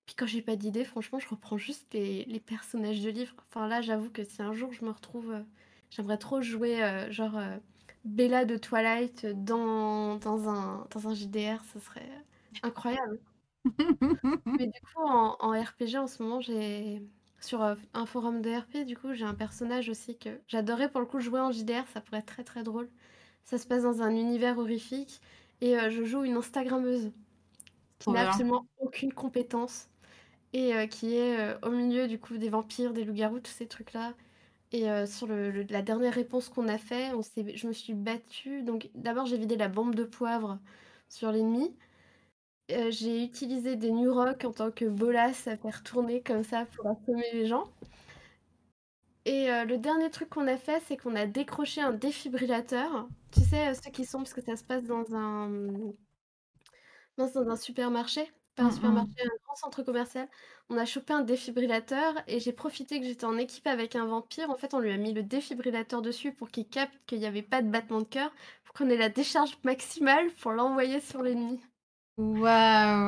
Speaker 2: Puis quand j'ai pas d'idée, franchement, je reprends juste les les personnages de livres. Enfin là, j'avoue que si un jour je me retrouve, heu, j'aimerais trop jouer, heu, genre, heu, Bella de Twilight dans dans un dans un JDR, ce serait, incroyable. Mais du coup, en en RPG, en ce moment, j'ai sur, heu, un forum de RP, du coup, j'ai un personnage aussi que j'adorais pour le coup jouer en JDR, ça pourrait être très, très drôle. Ça se passe dans un univers horrifique et heu, je joue une instagrammeuse qui
Speaker 1: Trop
Speaker 2: n'a absolument aucune compétence et heu, qui est, au milieu du coup des vampires, des loups-garous, tous ces trucs-là et heu, sur le le la dernière réponse qu'on a fait, on je me suis battue donc d'abord j'ai vidé la bombe de poivre sur l'ennemi. Heu, j'ai utilisé des Nuroc en tant que bolas à faire tourner comme ça pour assommer les gens et heu, le dernier truc qu'on a fait, c'est qu'on a décroché un défibrillateur. Tu sais, ceux qui sont parce que ça se passe dans un, dans un supermarché, pas un
Speaker 1: Mm,
Speaker 2: supermarché,
Speaker 1: mm.
Speaker 2: un grand centre commercial. On a chopé un défibrillateur et j'ai profité que j'étais en équipe avec un vampire. En fait, on lui a mis le défibrillateur dessus pour qu'il capte qu'il y avait pas de battement de cœur, pour qu'on ait la décharge maximale pour l'envoyer sur l'ennemi.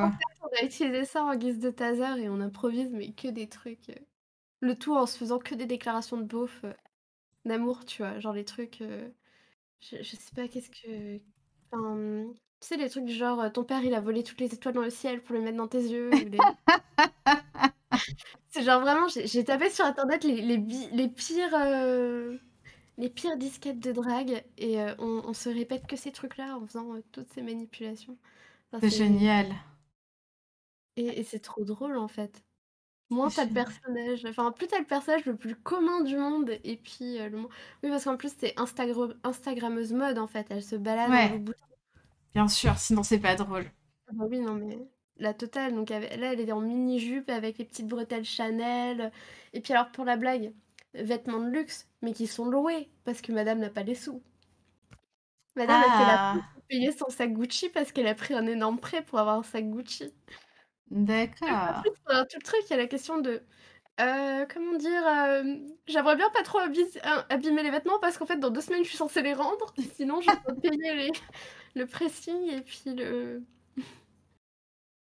Speaker 2: En
Speaker 1: Waouh.
Speaker 2: fait, on a utilisé ça en guise de taser et on improvise, mais que des trucs, heu, le tout en se faisant que des déclarations de beauf, heu, d'amour, tu vois? Genre les trucs, heu, je je sais pas qu'est-ce que enfin, tu sais les trucs du genre, heu: «Ton père il a volé toutes les étoiles dans le ciel pour les mettre dans tes yeux» ou c'est genre vraiment j'ai j'ai tapé sur internet les les bi les pires, heu, les pires disquettes de drague et heu, on on se répète que ces trucs-là en faisant, toutes ces manipulations. Enfin,
Speaker 1: C'est
Speaker 2: c'est
Speaker 1: génial.
Speaker 2: et et c'est trop drôle, en fait. Moins
Speaker 1: C'est
Speaker 2: tu as le
Speaker 1: génial.
Speaker 2: personnage enfin, plus tu as le personnage le plus commun du monde et puis, le oui, parce qu'en plus, c'est instagre instagrammeuse mode, en fait. Elle se balade en
Speaker 1: Ouais. Bien sûr, sinon c'est pas drôle.
Speaker 2: Ah bah, oui, non, mais la totale. Donc là, elle est en mini jupe avec les petites bretelles Chanel, et puis alors, pour la blague, vêtements de luxe, mais qui sont loués parce que madame n'a pas les sous. Madame, la
Speaker 1: Ah,
Speaker 2: payer son sac Gucci parce qu'elle a pris un énorme prêt pour avoir un sac Gucci.
Speaker 1: D'accord.
Speaker 2: tout le truc, il y a la question de Heu, comment dire? Hem, j'aimerais bien pas trop a abîmer les vêtements parce qu'en fait, dans 2 semaines, je suis censée les rendre. Sinon, je dois payer les le pressing et puis le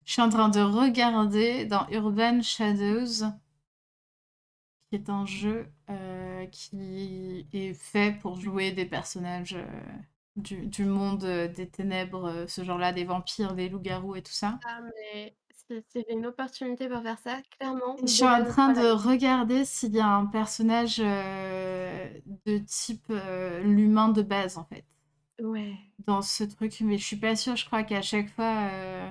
Speaker 1: Je suis en train de regarder dans Urban Shadows, qui est un jeu euh, qui est fait pour jouer des personnages euh, du, du monde euh, des ténèbres, ce genre-là, des vampires, des loups-garous et tout ça.
Speaker 2: Ah, mais avait une opportunité pour faire ça, clairement,
Speaker 1: Je suis en train de regarder s'il y a un personnage de type l'humain de base, en fait,
Speaker 2: Ouais.
Speaker 1: dans ce truc, mais je suis pas sûre, je crois qu'à chaque fois, euh,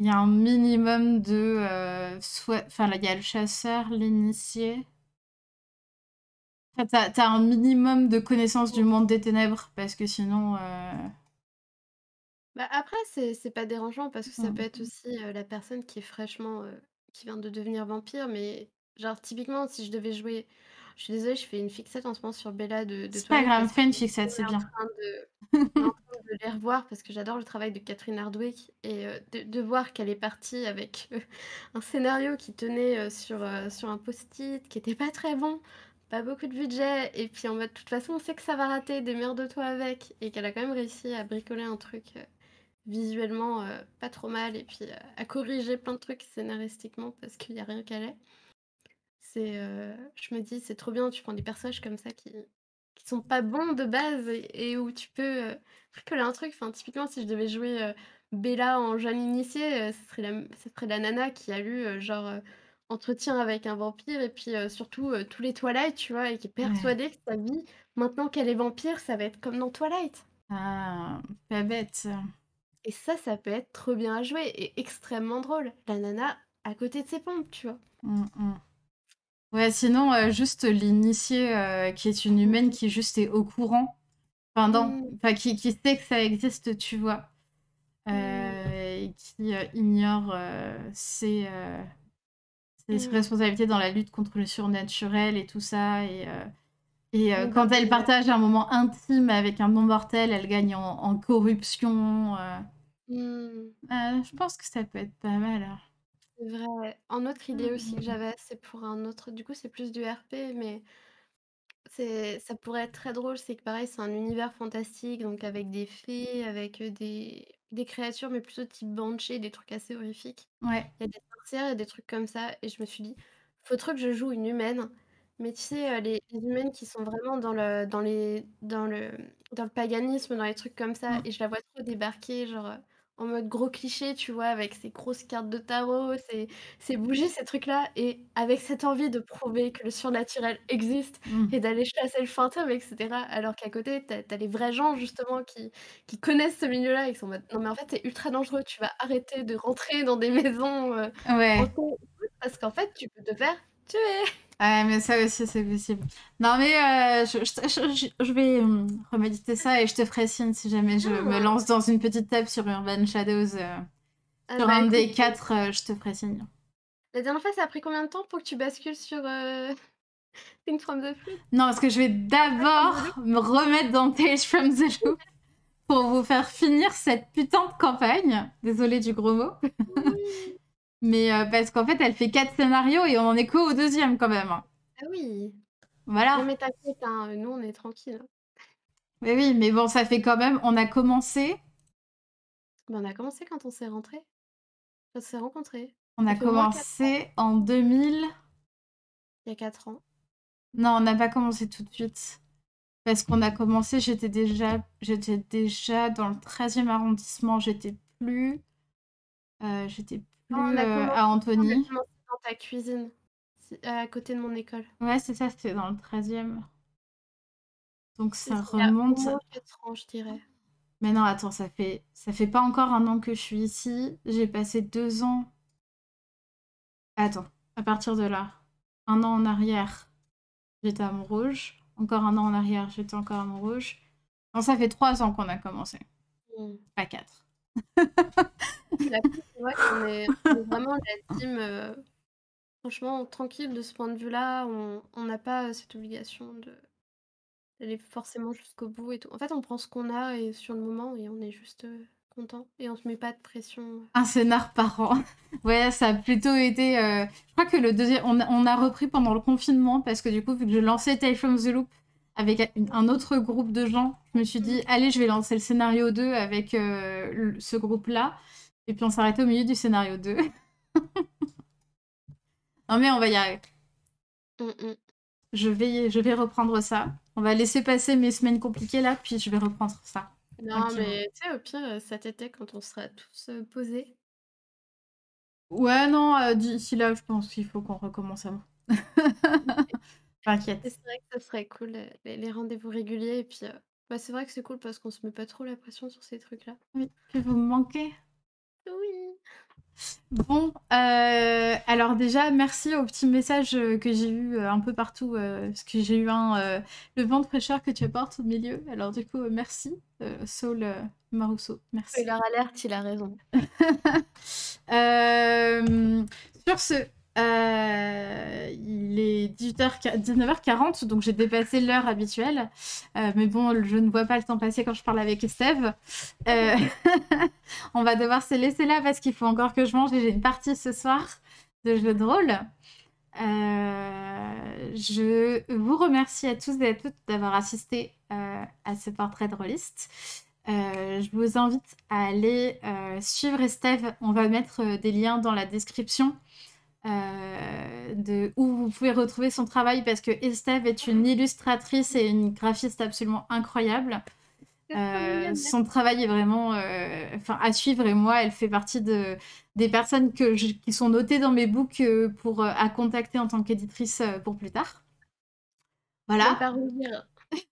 Speaker 1: il y a un minimum de... euh, soit... Enfin, là, il y a le chasseur, l'initié. Enfin, t'as, t'as un minimum de connaissance du monde des ténèbres, parce que sinon... euh,
Speaker 2: Bah, après, c'est c'est pas dérangeant parce que ça peut être aussi, la personne qui est fraîchement, qui vient de devenir vampire, mais genre typiquement si je devais jouer je suis désolée, je fais une fixette en ce moment sur Bella de de
Speaker 1: C'est pas grave, fais une fixette, c'est
Speaker 2: est en
Speaker 1: bien.
Speaker 2: de est en train de les revoir parce que j'adore le travail de Catherine Hardwicke et heu, de de voir qu'elle est partie avec, heu, un scénario qui tenait, heu, sur, sur un post-it, qui était pas très bon, pas beaucoup de budget et puis en mode: «De toute façon, on sait que ça va rater, démerde-toi avec» et qu'elle a quand même réussi à bricoler un truc, visuellement, pas trop mal et puis, à corriger plein de trucs scénaristiquement parce qu'il y a rien qui allait. C'est, heu, je me dis: «C'est trop bien, tu prends des personnages comme ça qui qui sont pas bons de base et et où tu peux, heu, bricoler un truc». Enfin, typiquement, si je devais jouer, heu, Bella en jeune initiée, heu, ce serait la m ce serait la nana qui a lu, heu, genre, heu, Entretien avec un vampire et puis, heu, surtout, heu, tous les Twilight, tu vois? Et qui est
Speaker 1: Ouais.
Speaker 2: persuadée que sa vie, maintenant qu'elle est vampire, ça va être comme dans Twilight.
Speaker 1: Ah, pas bête.
Speaker 2: Et ça, ça peut être trop bien à jouer et extrêmement drôle. La nana à côté de ses pompes, tu vois?
Speaker 1: Mm, mm. Ouais, sinon, euh, juste l'initié euh, qui est une humaine qui juste est au courant. Enfin, non,
Speaker 2: Mmh.
Speaker 1: enfin, qui, qui sait que ça existe, tu vois.
Speaker 2: Mmh.
Speaker 1: Euh, et qui euh, ignore ses, ses
Speaker 2: Mmh.
Speaker 1: responsabilités dans la lutte contre le surnaturel et tout ça. Et, et quand elle partage un moment intime avec un non-mortel, elle gagne en, en corruption.
Speaker 2: Mmh.
Speaker 1: Je pense que ça peut être pas mal. hein.
Speaker 2: C'est vrai. Un autre idée aussi que j'avais, c'est pour un autre du coup, c'est plus du RP, mais c'est ça pourrait être très drôle. C'est que pareil, c'est un univers fantastique, donc avec des fées, avec, des des créatures, mais plutôt type banshee, des trucs assez horrifiques.
Speaker 1: Ouais.
Speaker 2: Il y a des sorcières et des trucs comme ça et je me suis dit: «Faut trop que je joue une humaine». Mais tu sais, les les humaines qui sont vraiment dans le dans les dans le dans le paganisme, dans les trucs comme ça
Speaker 1: Mm.
Speaker 2: et je la vois trop débarquer genre, en mode gros cliché, tu vois? Avec ses grosses cartes de tarot, ses ses bougies, ces trucs-là et avec cette envie de prouver que le surnaturel existe
Speaker 1: Mm.
Speaker 2: et d'aller chasser le fantôme et cetera. Alors qu'à côté, tu as les vrais gens justement qui qui connaissent ce milieu-là et qui sont en mode: «Non mais en fait, c'est ultra dangereux, tu vas arrêter de rentrer dans des maisons,
Speaker 1: Ouais.
Speaker 2: tout parce qu'en fait, tu peux te faire tuer».
Speaker 1: Ouais, mais ça aussi, c'est possible. Non, mais euh, je, je- je- je vais hum, reméditer ça et je te ferai signe si jamais je
Speaker 2: Ah.
Speaker 1: me lance dans une petite table sur Urban Shadows. euh,
Speaker 2: Ah
Speaker 1: sur
Speaker 2: bah,
Speaker 1: un des quatre, euh, je te ferai signe.
Speaker 2: La dernière fois, ça a pris combien de temps pour que tu bascules sur, Things from the Flood?
Speaker 1: Non, parce que je vais d'abord me remettre dans Tales from the Loop pour vous faire finir cette putain de campagne. Désolée du gros mot.
Speaker 2: Oui.
Speaker 1: Mais euh, parce qu'en fait, elle fait quatre scénarios et on en est qu'au deuxième quand même.
Speaker 2: Ah oui. Non
Speaker 1: Voilà.
Speaker 2: mais t'inquiète, hein, nous on est tranquilles.
Speaker 1: Mais oui, mais bon, ça fait quand même. On a commencé.
Speaker 2: On a commencé quand on s'est rentrés. Quand on s'est rencontrés.
Speaker 1: On a
Speaker 2: Ça quatre
Speaker 1: commencé en 2000.
Speaker 2: Il y a 4 ans.
Speaker 1: Non, on n'a pas commencé tout de suite. Parce qu'on a commencé, j'étais déjà, j'étais déjà dans le 13e arrondissement. J'étais plus, euh, j'étais plus euh, à
Speaker 2: On a
Speaker 1: Antony.
Speaker 2: commencé dans ta cuisine, si- à côté de mon école.
Speaker 1: Ouais, c'est ça, c'était dans le 13e. Donc ça remonte.
Speaker 2: moins 4 ans, je dirais.
Speaker 1: Mais non, attends, ça fait, ça fait pas encore un an que je suis ici. J'ai passé deux ans. Attends, à partir de là, un an en arrière, j'étais à Montrouge. Encore un an en arrière, j'étais encore à Montrouge. Non, ça fait trois ans qu'on a commencé,
Speaker 2: Mm.
Speaker 1: pas quatre.
Speaker 2: C'est vrai qu'on est, on est vraiment la team, euh, franchement, tranquille de ce point de vue-là. On n'a pas cette obligation de d'aller forcément jusqu'au bout et tout. En fait, on prend ce qu'on a et sur le moment et on est juste euh, content et on se met pas de pression.
Speaker 1: Un scénar par an. Ouais, ça a plutôt été. euh, Je crois que le deuxième. On a, on a repris pendant le confinement parce que du coup, vu que je lançais Tale from the Loop avec un- autre groupe de gens, je me suis dit, allez, je vais lancer le scénario 2 avec euh, ce groupe-là. Et puis on s'arrêtait au milieu du scénario 2. non, mais on va y arriver.
Speaker 2: Mmh mh.
Speaker 1: Je vais je vais reprendre ça. On va laisser passer mes semaines compliquées là, puis je vais reprendre ça,
Speaker 2: Non, mais tu sais, au pire, heu, cet été quand on sera tous, heu, posés.
Speaker 1: Ouais, non, d'ici là, je pense qu'il faut qu'on recommence
Speaker 2: Et
Speaker 1: T'inquiète.
Speaker 2: c'est vrai que ça serait cool, heu, les les rendez-vous réguliers et puis, heu, bah, c'est vrai que c'est cool parce qu'on se met pas trop la pression sur ces trucs-là.
Speaker 1: Oui, que vous me manquez.
Speaker 2: Oui.
Speaker 1: Bon, heu, alors déjà merci aux petits messages, heu, que j'ai heu, un peu partout, parce que j'ai eu un, le vent de fraîcheur que tu apportes au milieu. Alors du coup, merci, heu, Saul, Marousseau, merci.
Speaker 2: Spoiler alert, il a raison.
Speaker 1: Sur ce, heu, il est 18:00 qua 19:40 donc j'ai dépassé l'heure habituelle. Heu, mais bon, je ne vois pas le temps passer quand je parle avec Estève. Heu, on va devoir se laisser là parce qu'il faut encore que je mange et j'ai une partie ce soir de jeux de rôle. Je vous remercie à tous et à toutes d'avoir assisté, à ce portrait de je vous invite à aller, suivre Estève. On va mettre, des liens dans la description, heu, de où vous pouvez retrouver son travail parce que Estève est une illustratrice et une graphiste absolument incroyable.
Speaker 2: Mignonne,
Speaker 1: son travail est vraiment, heu, enfin à suivre et moi, elle fait partie de des personnes que je qui sont notées dans mes books, pour, à contacter en tant qu'éditrice, pour plus tard. Voilà.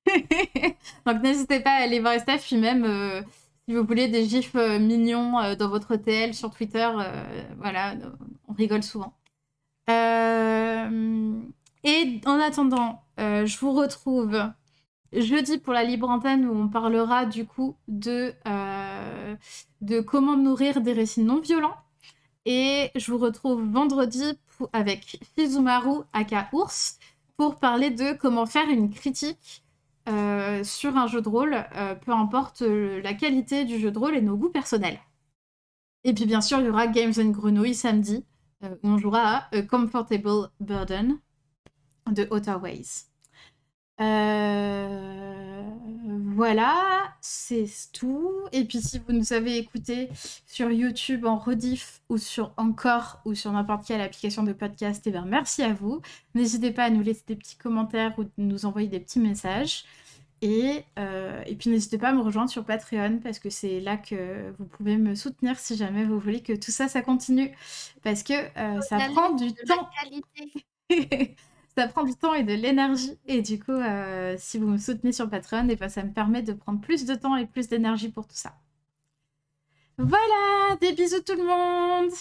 Speaker 1: Donc n'hésitez pas à aller voir Estève, puis même, si vous voulez des gifs, mignons, dans votre TL sur Twitter, voilà, on rigole souvent. Hem et en attendant, heu, je vous retrouve jeudi pour la libre antenne où on parlera du coup de, heu, de comment nourrir des récits non violents et je vous retrouve vendredi avec Fizumaru aka Ours pour parler de comment faire une critique, sur un jeu de rôle, peu importe, la qualité du jeu de rôle et nos goûts personnels. Et puis bien sûr, il y aura Games and Grenouilles samedi, où on jouera à A Comfortable Burden de Ways. Heu, voilà, c'est tout et puis si vous nous avez écoutés sur YouTube en rediff ou sur Anchor ou sur n'importe quelle application de podcast et ben, merci à vous. N'hésitez pas à nous laisser des petits commentaires ou nous envoyer des petits messages et heu et puis n'hésitez pas à me rejoindre sur Patreon parce que c'est là que vous pouvez me soutenir si jamais vous voulez que tout ça, ça continue. Parce que,
Speaker 2: Faut
Speaker 1: ça prend du temps. Ça prend du temps et de l'énergie et du coup, heu, si vous me soutenez sur Patreon et bah, ça me permet de prendre plus de temps et plus d'énergie pour tout ça. Voilà, des bisous tout le monde!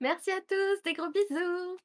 Speaker 2: Merci à tous, des gros bisous!